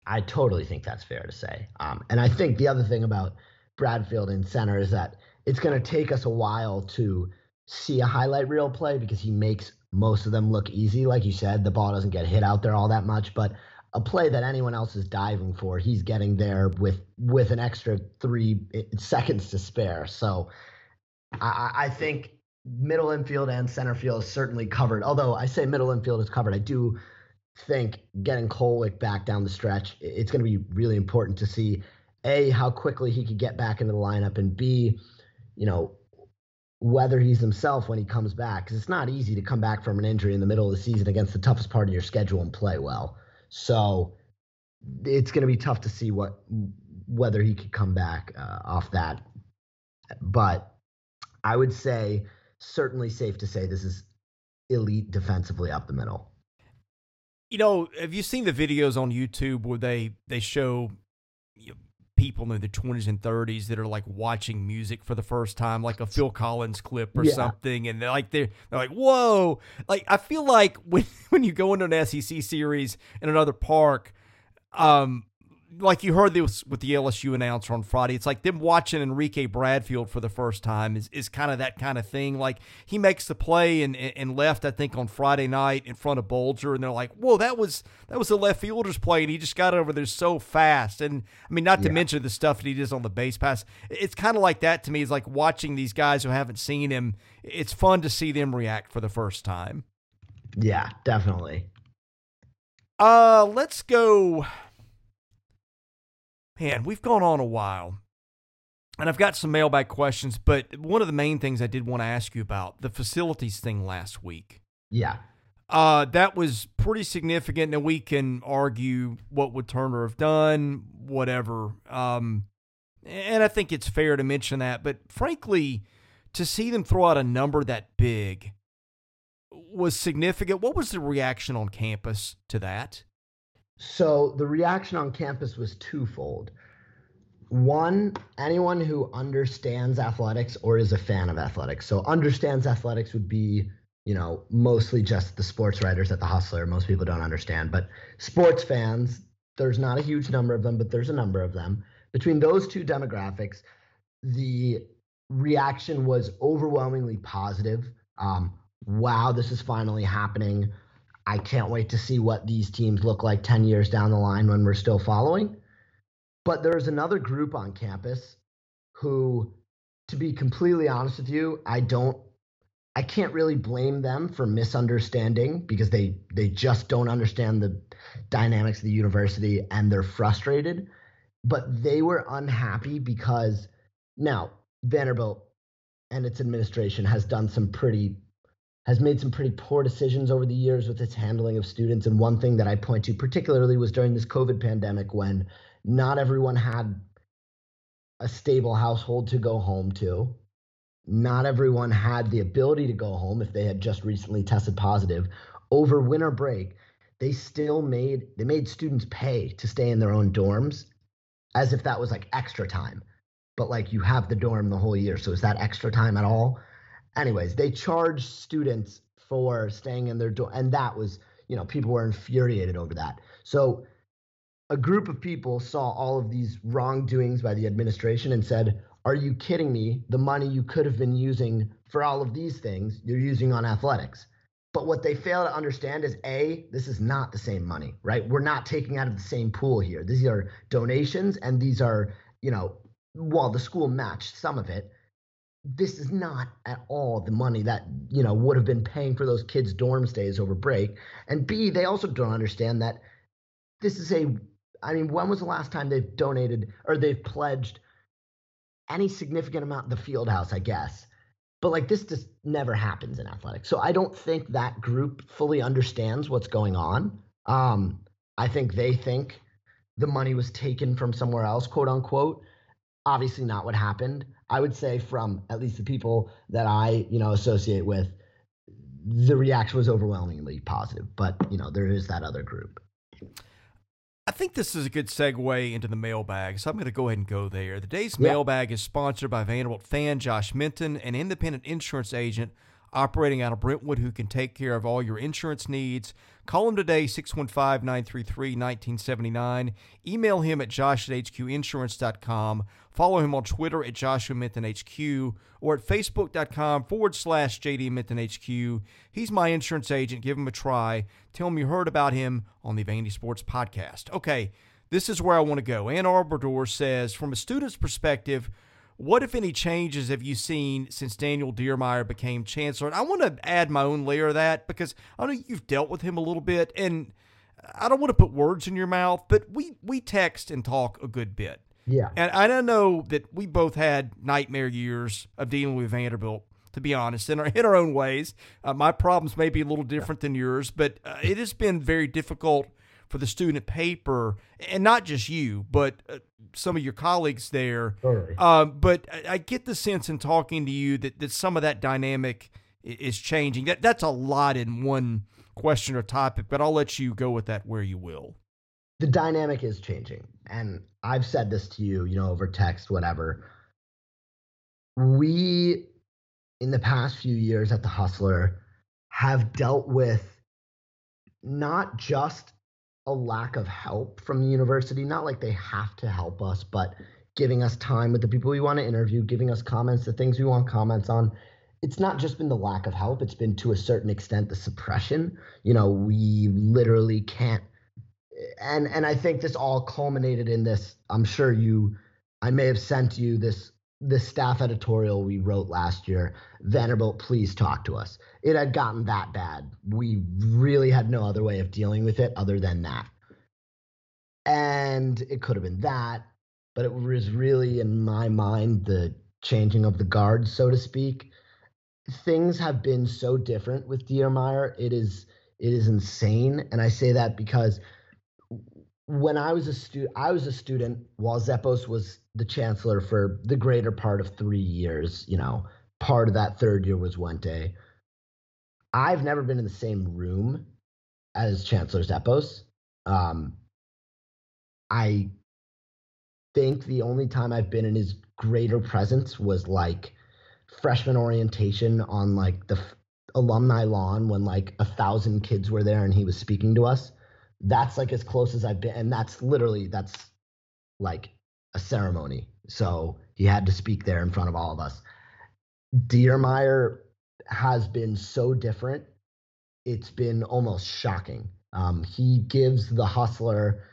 I totally think that's fair to say. Um, and I think the other thing about Bradfield in center is that it's going to take us a while to see a highlight reel play because he makes most of them look easy. Like you said, the ball doesn't get hit out there all that much, but a play that anyone else is diving for, he's getting there with with an extra three eh, seconds to spare. So I, I think middle infield and center field is certainly covered. Although I say middle infield is covered, I do think getting Kolek back down the stretch, it's going to be really important to see a how quickly he could get back into the lineup, and b, you know, whether he's himself when he comes back because it's not easy to come back from an injury in the middle of the season against the toughest part of your schedule and play well. So it's going to be tough to see what whether he could come back uh, off that. But I would say certainly safe to say this is elite defensively up the middle. You know, have you seen the videos on YouTube where they they show you know, people in their twenties and thirties that are like watching music for the first time, like a Phil Collins clip or Yeah. something, and they're like they're they're like, whoa! Like I feel like <laughs> when when you go into an SEC series in another park, um, like you heard this with the LSU announcer on Friday, it's like them watching Enrique Bradfield for the first time is, is kind of that kind of thing. Like he makes the play and, and left, I think, on Friday night in front of Bulger, and they're like, "Whoa, that was that was the left fielder's play, and he just got over there so fast." And I mean, not to Yeah. mention the stuff that he does on the base paths. It's kind of like that to me. It's like watching these guys who haven't seen him. It's fun to see them react for the first time. Yeah, definitely. Uh, let's go. Man, we've gone on a while. And I've got some mailbag questions, but one of the main things I did want to ask you about the facilities thing last week. Yeah. Uh, that was pretty significant, and we can argue what would Turner have done, whatever. Um, and I think it's fair to mention that. But frankly, to see them throw out a number that big was significant. What was the reaction on campus to that? So the reaction on campus was twofold. One, anyone who understands athletics or is a fan of athletics. So understands athletics would be, you know, mostly just the sports writers at the Hustler. Most people don't understand, but sports fans, there's not a huge number of them, but there's a number of them. Between those two demographics, the reaction was overwhelmingly positive. Um, wow, this is finally happening. I can't wait to see what these teams look like 10 years down the line when we're still following. But there's another group on campus who, to be completely honest with you, I don't I can't really blame them for misunderstanding because they they just don't understand the dynamics of the university and they're frustrated. But they were unhappy because now Vanderbilt and its administration has done some pretty has made some pretty poor decisions over the years with its handling of students. And one thing that I point to particularly was during this COVID pandemic when not everyone had a stable household to go home to. Not everyone had the ability to go home if they had just recently tested positive. Over winter break, they still made they made students pay to stay in their own dorms as if that was like extra time. But like you have the dorm the whole year, so is that extra time at all? Anyways, they charged students for staying in their dorm, and that was, you know, people were infuriated over that. So a group of people saw all of these wrongdoings by the administration and said, "Are you kidding me? The money you could have been using for all of these things, you're using on athletics." But what they fail to understand is A, this is not the same money, right? We're not taking out of the same pool here. These are donations and these are, you know, while the school matched some of it, this is not at all the money that you know would have been paying for those kids dorm stays over break. And b they also don't understand that this is a i mean when was the last time they've donated or they've pledged any significant amount the field house i guess? But like this just never happens in athletics. So i don't think that group fully understands what's going on. Um i think they think the money was taken from somewhere else quote unquote. Obviously not what happened i would say from at least the people that i you know associate with the reaction was overwhelmingly positive but you know there is that other group I think this is a good segue into the mailbag, so I'm going to go ahead and go there. The day's mailbag is sponsored by Vanderbilt fan Josh Minton, an independent insurance agent operating out of Brentwood who can take care of all your insurance needs. Call him today, 615 933 1979. Email him at josh at hqinsurance.com. Follow him on Twitter at Joshua Minton HQ or at facebook.com forward slash JD Minton HQ. He's my insurance agent. Give him a try. Tell him you heard about him on the Vandy Sports Podcast. Okay, this is where I want to go. Ann Arbor says, from a student's perspective, what, if any, changes have you seen since Daniel Diermeier became chancellor? And I want to add my own layer of that because I know you've dealt with him a little bit, and I don't want to put words in your mouth, but we we text and talk a good bit. yeah And I know that we both had nightmare years of dealing with Vanderbilt, to be honest, in our, in our own ways. Uh, my problems may be a little different than yours, but uh, it has been very difficult for the student paper, and not just you, but uh, some of your colleagues there. Totally. Um, but I, I get the sense in talking to you that, that some of that dynamic is changing. That that's a lot in one question or topic, but I'll let you go with that where you will. The dynamic is changing, and I've said this to you, you know, over text, whatever. We, in the past few years at the Hustler, have dealt with not just a lack of help from the university, not like they have to help us, but giving us time with the people we want to interview, giving us comments, the things we want comments on. It's not just been the lack of help, it's been to a certain extent the suppression. You know, we literally can't and and I think this all culminated in this. I'm sure you I may have sent you this this staff editorial we wrote last year. Vanderbilt, please talk to us. It had gotten that bad. We really had no other way of dealing with it other than that. And it could have been that but it was really in my mind the changing of the guard, so to speak. Things have been so different with Diermeier. It is it is insane, and I say that because when I was a student, I was a student while Zeppos was the chancellor for the greater part of three years. You know, part of that third year was one day. I've never been in the same room as Chancellor Zeppos. Um, I think the only time I've been in his greater presence was like freshman orientation on like the f- alumni lawn when like a thousand kids were there and he was speaking to us. That's like as close as I've been, and that's literally that's like a ceremony. So he had to speak there in front of all of us. Diermeier has been so different. It's been almost shocking. Um, he gives the hustler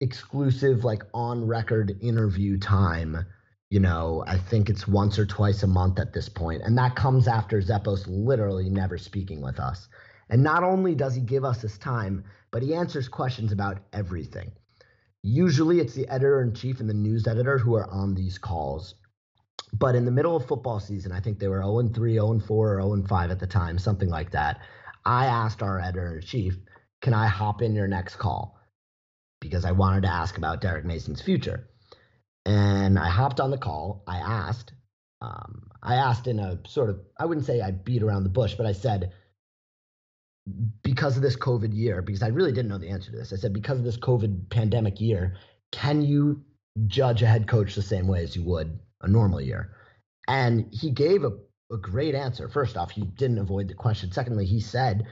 exclusive like on record interview time you know i think it's once or twice a month at this point and that comes after zeppos literally never speaking with us and not only does he give us his time but he answers questions about everything usually it's the editor in chief and the news editor who are on these calls but in the middle of football season i think they were 0 3 0 4 or 0 5 at the time something like that i asked our editor in chief can i hop in your next call because I wanted to ask about Derek Mason's future. And I hopped on the call. I asked, um, I asked in a sort of, I wouldn't say I beat around the bush, but I said, because of this COVID year, because I really didn't know the answer to this, I said, because of this COVID pandemic year, can you judge a head coach the same way as you would a normal year? And he gave a, a great answer. First off, he didn't avoid the question. Secondly, he said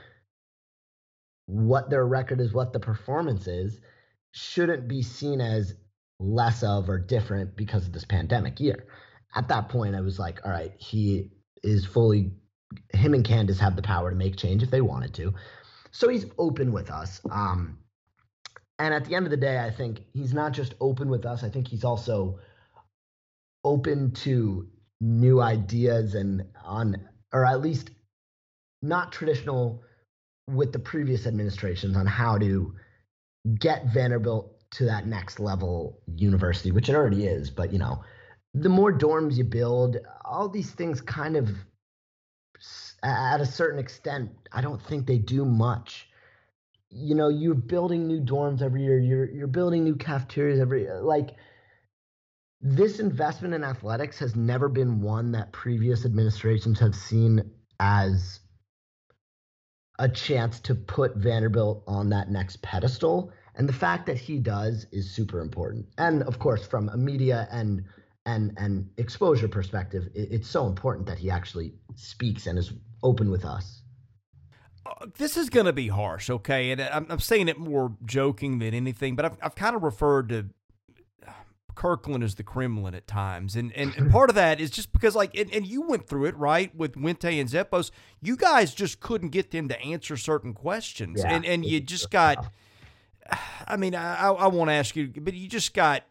what their record is, what the performance is, shouldn't be seen as less of or different because of this pandemic year. At that point, I was like, all right, he is fully, him and Candice have the power to make change if they wanted to. So he's open with us. Um, and at the end of the day, I think he's not just open with us, I think he's also open to new ideas and on, or at least not traditional with the previous administrations on how to get Vanderbilt to that next level university, which it already is, but you know, the more dorms you build, all these things kind of at a certain extent, I don't think they do much. You know, you're building new dorms every year, you're you're building new cafeterias every uh, like this investment in athletics has never been one that previous administrations have seen as a chance to put Vanderbilt on that next pedestal. And the fact that he does is super important. And of course, from a media and and and exposure perspective, it, it's so important that he actually speaks and is open with us. Uh, this is going to be harsh, okay? And I'm, I'm saying it more joking than anything, but I've, I've kind of referred to Kirkland as the Kremlin at times. And, and, and part of <laughs> that is just because, like, and, and you went through it, right, with Wente and Zeppos. You guys just couldn't get them to answer certain questions. Yeah. And, and you just got, <sighs> I mean, I, I won't ask you, but you just got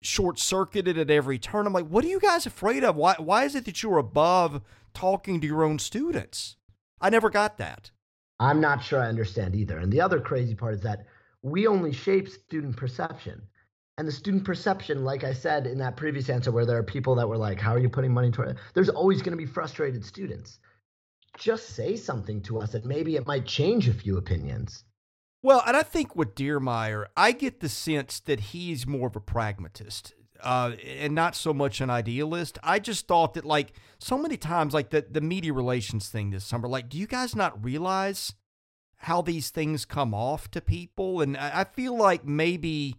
short circuited at every turn. I'm like, what are you guys afraid of? Why, why is it that you're above talking to your own students? I never got that. I'm not sure I understand either. And the other crazy part is that we only shape student perception and the student perception, like I said in that previous answer, where there are people that were like, How are you putting money toward it? There's always going to be frustrated students. Just say something to us and maybe it might change a few opinions. Well, and I think with Diermeier, I get the sense that he's more of a pragmatist. Uh, and not so much an idealist. I just thought that like so many times, like the the media relations thing this summer, like, do you guys not realize how these things come off to people? And I, I feel like maybe,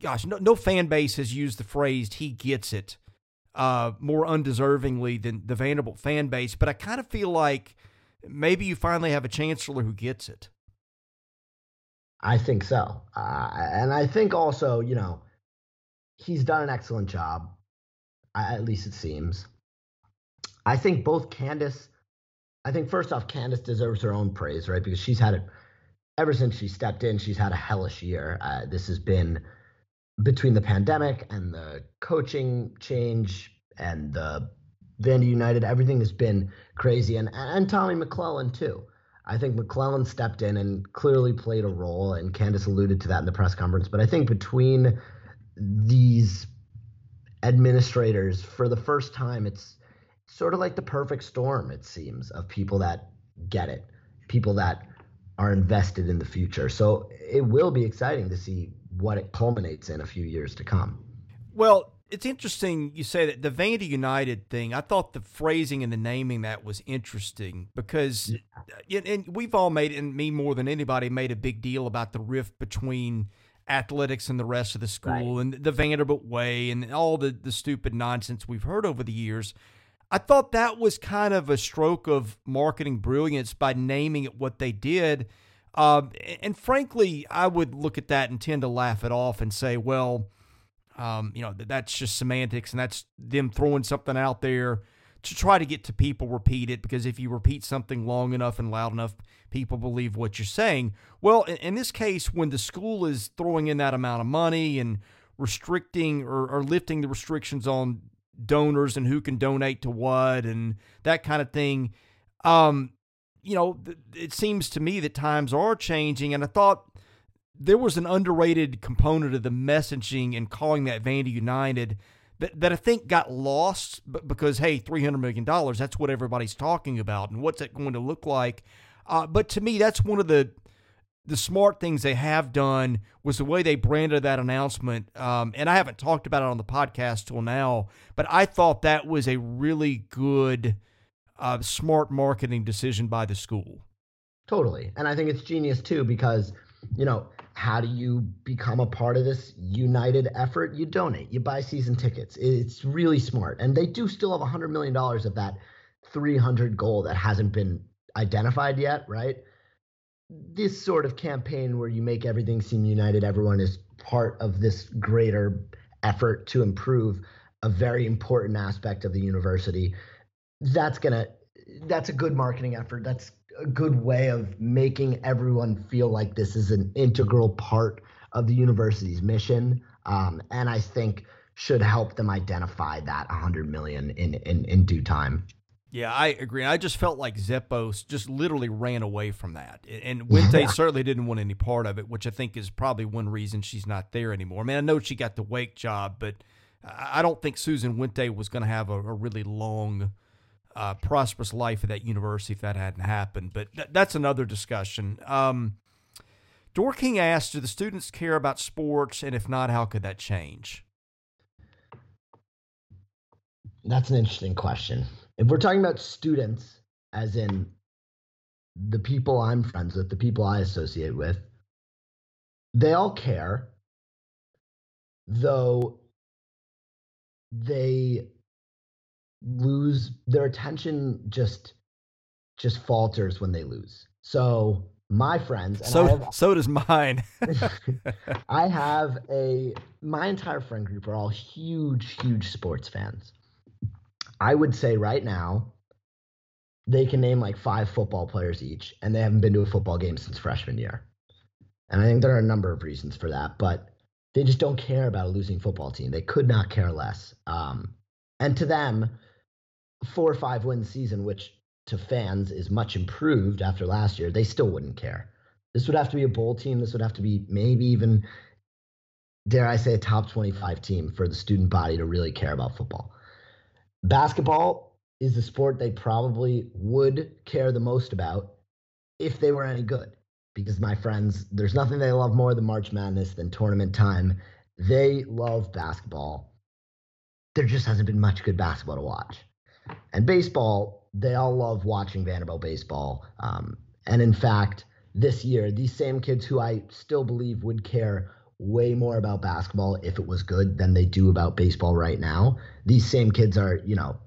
gosh, no, no fan base has used the phrase "he gets it" uh, more undeservingly than the Vanderbilt fan base, but I kind of feel like maybe you finally have a chancellor who gets it. I think so. Uh, and I think also, you know, he's done an excellent job, at least it seems. I think both Candice, I think first off, Candice deserves her own praise, right? Because she's had it ever since she stepped in, she's had a hellish year. Uh, this has been between the pandemic and the coaching change and the Vandy United, everything has been crazy. And, and Tommy McClellan, too. I think McClellan stepped in and clearly played a role, and Candice alluded to that in the press conference. But I think between these administrators, for the first time, it's sort of like the perfect storm, it seems, of people that get it, people that are invested in the future. So it will be exciting to see what it culminates in a few years to come. Well, it's interesting you say that the Vandy United thing. I thought the phrasing and the naming that was interesting because, yeah. Uh, and we've all made, and me more than anybody, made a big deal about the rift between athletics and the rest of the school right. and the Vanderbilt way and all the, the stupid nonsense we've heard over the years. I thought that was kind of a stroke of marketing brilliance by naming it what they did. Uh, and frankly, I would look at that and tend to laugh it off and say, well, um, you know, that's just semantics and that's them throwing something out there to try to get to people repeat it because if you repeat something long enough and loud enough, people believe what you're saying. Well, in, in this case, when the school is throwing in that amount of money and restricting or, or lifting the restrictions on donors and who can donate to what and that kind of thing, um, you know, it seems to me that times are changing. And I thought there was an underrated component of the messaging and calling that Vandy United that, that I think got lost because, hey, $300 million, that's what everybody's talking about. And what's that going to look like? Uh, but to me, that's one of the the smart things they have done was the way they branded that announcement. Um, and I haven't talked about it on the podcast till now, but I thought that was a really good, uh, smart marketing decision by the school. Totally. And I think it's genius too because, you know, how do you become a part of this united effort? You donate, you buy season tickets. It's really smart. And they do still have $100 million of that 300 goal that hasn't been identified yet, right? This sort of campaign where you make everything seem united, everyone is part of this greater effort to improve a very important aspect of the university. That's going to that's a good marketing effort. That's a good way of making everyone feel like this is an integral part of the university's mission. Um, and I think should help them identify that 100 million in, in, in due time. Yeah, I agree. I just felt like Zeppos just literally ran away from that. And <laughs> Wente yeah. certainly didn't want any part of it, which I think is probably one reason she's not there anymore. I mean, I know she got the Wake job, but I don't think Susan Wente was going to have a, a really long uh, prosperous life at that university if that hadn't happened. But th- that's another discussion. Um, Dorking asked, "Do the students care about sports, and if not, how could that change?" That's an interesting question. If we're talking about students, as in the people I'm friends with, the people I associate with, they all care, though they lose their attention just just falters when they lose. So my friends so have, so does mine. <laughs> <laughs> I have a my entire friend group are all huge huge sports fans. I would say right now they can name like five football players each and they haven't been to a football game since freshman year. And I think there are a number of reasons for that, but they just don't care about a losing football team. They could not care less. Um, and to them, four or five win season, which to fans is much improved after last year, they still wouldn't care. This would have to be a bowl team. This would have to be maybe even, dare I say, a top 25 team for the student body to really care about football. Basketball is the sport they probably would care the most about if they were any good. Because my friends, there's nothing they love more than March Madness than tournament time They love basketball. There just hasn't been much good basketball to watch. And baseball, they all love watching Vanderbilt baseball. Um, and in fact, this year, these same kids who I still believe would care way more about basketball if it was good than they do about baseball right now. These same kids are, you know,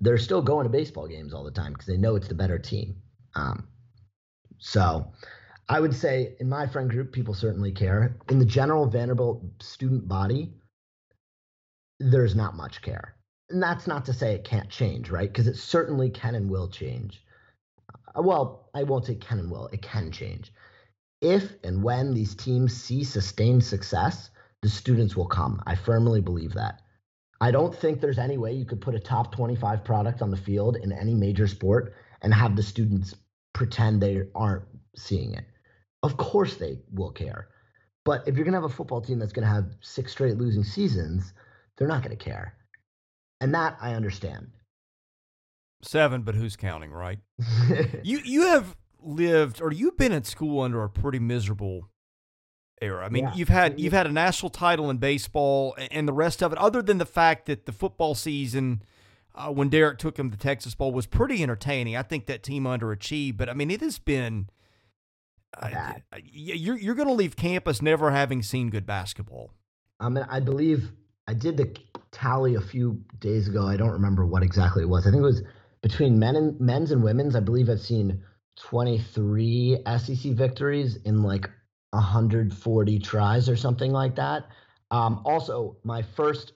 they're still going to baseball games all the time because they know it's the better team. Um, so I would say in my friend group, people certainly care. In the general Vanderbilt student body, there's not much care. And that's not to say it can't change, right? Because it certainly can and will change. Uh, well, I won't say can and will, it can change. If and when these teams see sustained success, the students will come. I firmly believe that. I don't think there's any way you could put a top 25 product on the field in any major sport and have the students pretend they aren't seeing it. Of course they will care. But if you're going to have a football team that's going to have six straight losing seasons, they're not going to care. And that I understand. Seven, but who's counting, right? <laughs> you you have lived or you've been at school under a pretty miserable era. I mean, yeah. you've had you've had a national title in baseball and the rest of it. Other than the fact that the football season, uh, when Derek took him to Texas Bowl, was pretty entertaining. I think that team underachieved, but I mean, it has been. Uh, you're you're going to leave campus never having seen good basketball. I mean, I believe I did the tally a few days ago. I don't remember what exactly it was. I think it was between men and men's and women's. I believe I've seen 23 SEC victories in like 140 tries or something like that. Um, also, my first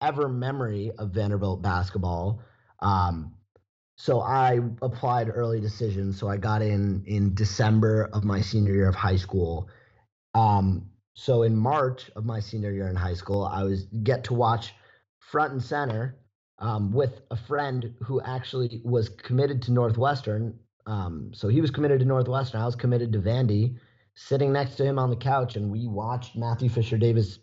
ever memory of Vanderbilt basketball. Um, so I applied early decision. So I got in in December of my senior year of high school. Um, so in March of my senior year in high school, I was get to watch front and center um, with a friend who actually was committed to Northwestern. Um, so he was committed to Northwestern. I was committed to Vandy sitting next to him on the couch and we watched Matthew Fisher Davis.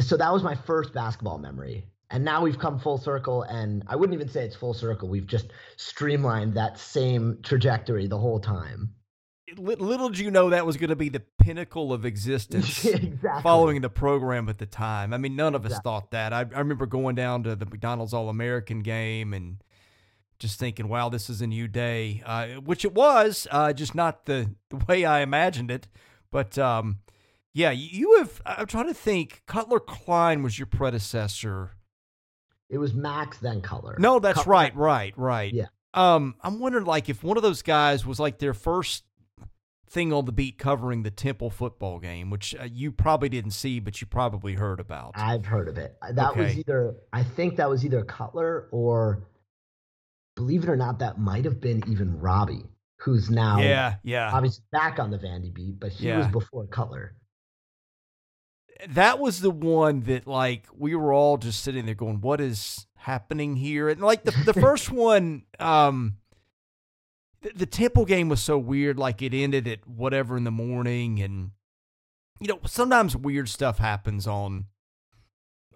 So that was my first basketball memory. And now we've come full circle, and I wouldn't even say it's full circle. We've just streamlined that same trajectory the whole time. Little did you know that was going to be the pinnacle of <laughs> existence exactly. following the program at the time. I mean, none of us exactly. thought that. I, I remember going down to the McDonald's All American game and just thinking, wow, this is a new day, uh, which it was, uh, just not the, the way I imagined it. But um, yeah, you have, I'm trying to think, Cutler Klein was your predecessor. It was Max, then Cutler. No, that's Cutler. right, right, right. Yeah. Um, I'm wondering, like, if one of those guys was like their first thing on the beat covering the Temple football game, which uh, you probably didn't see, but you probably heard about. I've heard of it. That okay. was either, I think that was either Cutler or believe it or not, that might have been even Robbie, who's now yeah, yeah, obviously back on the Vandy beat, but he yeah. was before Cutler. That was the one that like we were all just sitting there going, "What is happening here?" And like the the <laughs> first one, um, the, the Temple game was so weird. Like it ended at whatever in the morning, and you know sometimes weird stuff happens on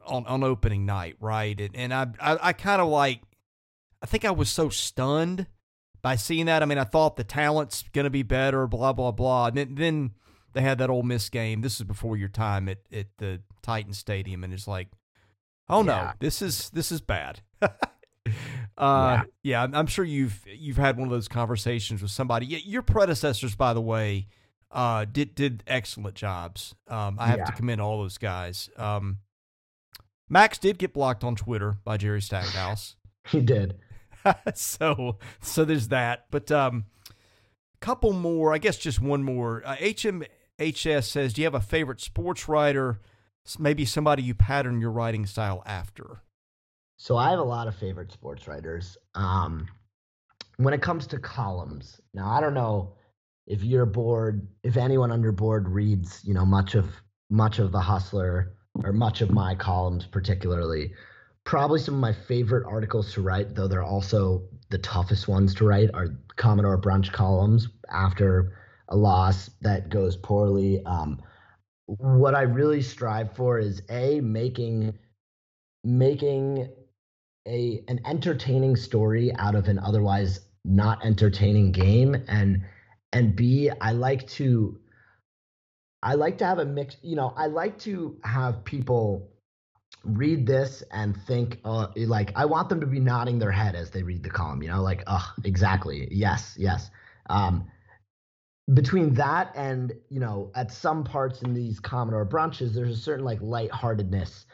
on on opening night, right? And, and I I, I kind of like I think I was so stunned by seeing that. I mean, I thought the talent's going to be better, blah, blah, blah. And then, then they had that Ole Miss game. This is before your time at, at the Titan Stadium. And it's like, oh no, yeah. this is this is bad. <laughs> uh, yeah, yeah I'm, sure you've you've had one of those conversations with somebody. Your predecessors, by the way, uh, did did excellent jobs. Um, I have yeah. to commend all those guys. Um, Max did get blocked on Twitter by Jerry Stackhouse. <laughs> he did. <laughs> so so there's that. But um, couple more. I guess just one more. Uh, HMHS says, do you have a favorite sports writer? Maybe somebody you pattern your writing style after. So I have a lot of favorite sports writers. Um, when it comes to columns, now I don't know if you're bored, if anyone on your board reads, you know, much of much of the Hustler or much of my columns, particularly probably some of my favorite articles to write, though they're also the toughest ones to write, are Commodore Brunch columns after a loss that goes poorly. Um, what I really strive for is a making making a an entertaining story out of an otherwise not entertaining game and and b I like to I like to have a mix. You know, I like to have people read this and think uh, like I want them to be nodding their head as they read the column. You know, like, oh, exactly, yes, yes. Um, between that and you know, at some parts in these Commodore brunches, there's a certain like lightheartedness,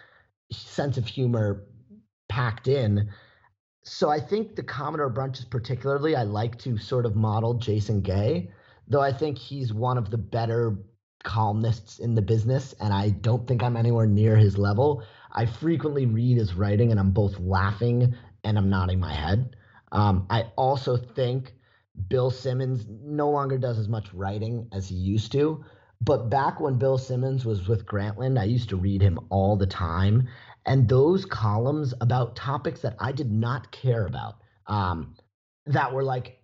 sense of humor packed in. So I think the Commodore brunches, particularly, I like to sort of model Jason Gay, though I think he's one of the better columnists in the business, and I don't think I'm anywhere near his level. I frequently read his writing, and I'm both laughing and I'm nodding my head. Um, I also think Bill Simmons no longer does as much writing as he used to. But back when Bill Simmons was with Grantland, I used to read him all the time. And those columns about topics that I did not care about, um, that were like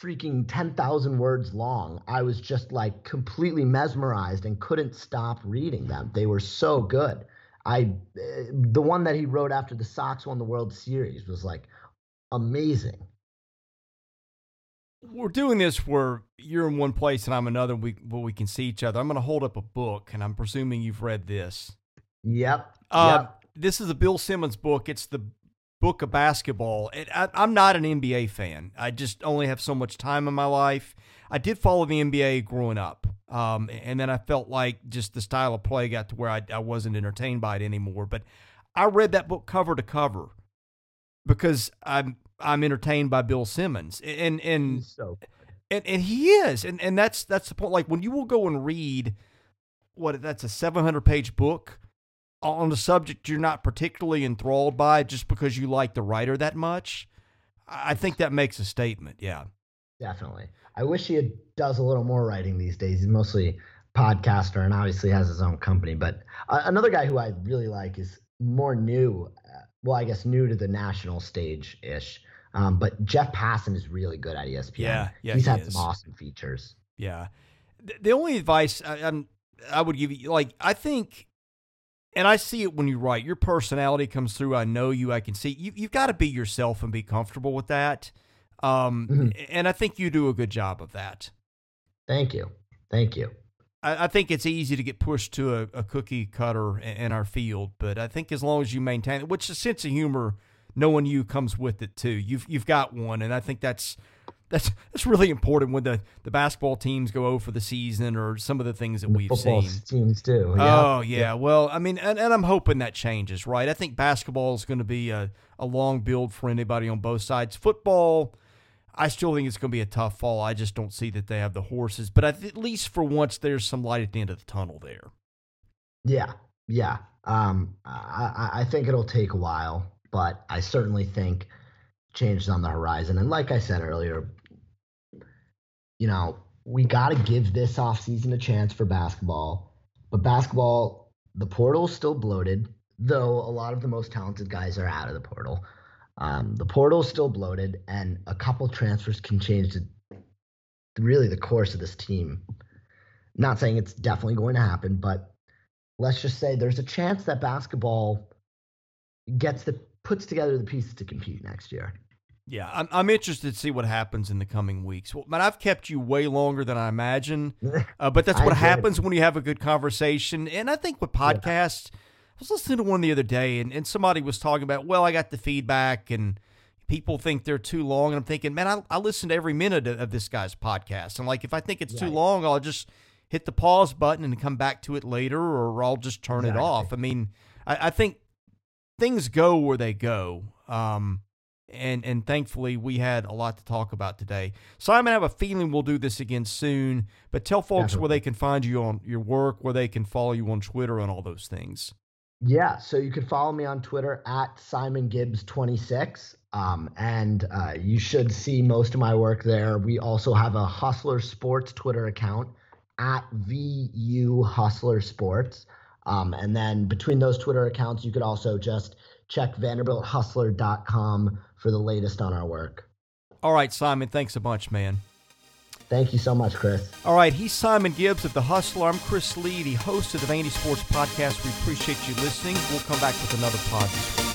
freaking 10,000 words long, I was just like completely mesmerized and couldn't stop reading them. They were so good. I uh, the one that he wrote after the Sox won the World Series was like amazing. We're doing this where you're in one place and I'm another, we, where we can see each other. I'm going to hold up a book, and I'm presuming you've read this. Yep. Uh, yep. This is a Bill Simmons book. It's the book of basketball. It, I, I'm not an NBA fan. I just only have so much time in my life. I did follow the NBA growing up, um, and then I felt like just the style of play got to where I, I wasn't entertained by it anymore. But I read that book cover to cover because I'm I'm entertained by Bill Simmons, and and so and, and he is, and and that's that's the point. Like when you will go and read what that's a 700 page book on a subject you're not particularly enthralled by, just because you like the writer that much. I think that makes a statement. Yeah, definitely. I wish he had, does a little more writing these days. He's mostly podcaster and obviously has his own company. But uh, another guy who I really like is more new. Uh, well, I guess new to the national stage ish. Um, but Jeff Passan is really good at ESPN. Yeah, yeah, he's he had is. some awesome features. Yeah. The, the only advice I, I'm, I would give you, like, I think, and I see it when you write, your personality comes through. I know you. I can see you. You've got to be yourself and be comfortable with that. Um, Mhm. and I think you do a good job of that. Thank you, thank you. I, I think it's easy to get pushed to a, a cookie cutter in, in our field, but I think as long as you maintain it, which a sense of humor, knowing you comes with it too. You've you've got one, and I think that's that's that's really important when the, the basketball teams go over the season or some of the things that The we've football seen. teams do. Yeah. Oh yeah. Well, I mean, and, and I'm hoping that changes, right? I think basketball is going to be a, a long build for anybody on both sides. Football, I still think it's going to be a tough fall. I just don't see that they have the horses. But at least for once, there's some light at the end of the tunnel there. Yeah, yeah. Um, I, I I think it'll take a while, but I certainly think change is on the horizon. And like I said earlier, you know, we got to give this offseason a chance for basketball. But basketball, the portal's still bloated, though a lot of the most talented guys are out of the portal. Um, the portal's still bloated, and a couple transfers can change the, really the course of this team. Not saying it's definitely going to happen, but let's just say there's a chance that basketball gets the puts together the pieces to compete next year. Yeah, I'm, I'm interested to see what happens in the coming weeks. Well, man, I've kept you way longer than I imagine, <laughs> uh, but that's what did. happens when you have a good conversation. And I think with podcasts, I was listening to one the other day, and, and somebody was talking about, well, I got the feedback, and people think they're too long. And I'm thinking, man, I, I listen to every minute of, of this guy's podcast. And like, if I think it's too long, I'll just hit the pause button and come back to it later, or I'll just turn it off. I mean, I, I think things go where they go. Um, and and thankfully we had a lot to talk about today. Simon, I have a feeling we'll do this again soon. But tell folks where they can find you on your work, where they can follow you on Twitter, and all those things. Yeah, so you can follow me on Twitter at Simon Gibbs 26. Um, and uh, you should see most of my work there. We also have a Hustler Sports Twitter account at VU Hustler Sports. Um, and then between those Twitter accounts, you could also just check VanderbiltHustler.com for the latest on our work. All right, Simon, thanks a bunch, man. Thank you so much, Chris. All right, he's Simon Gibbs of The Hustler. I'm Chris Lee, the host of the Vandy Sports Podcast. We appreciate you listening. We'll come back with another pod this week.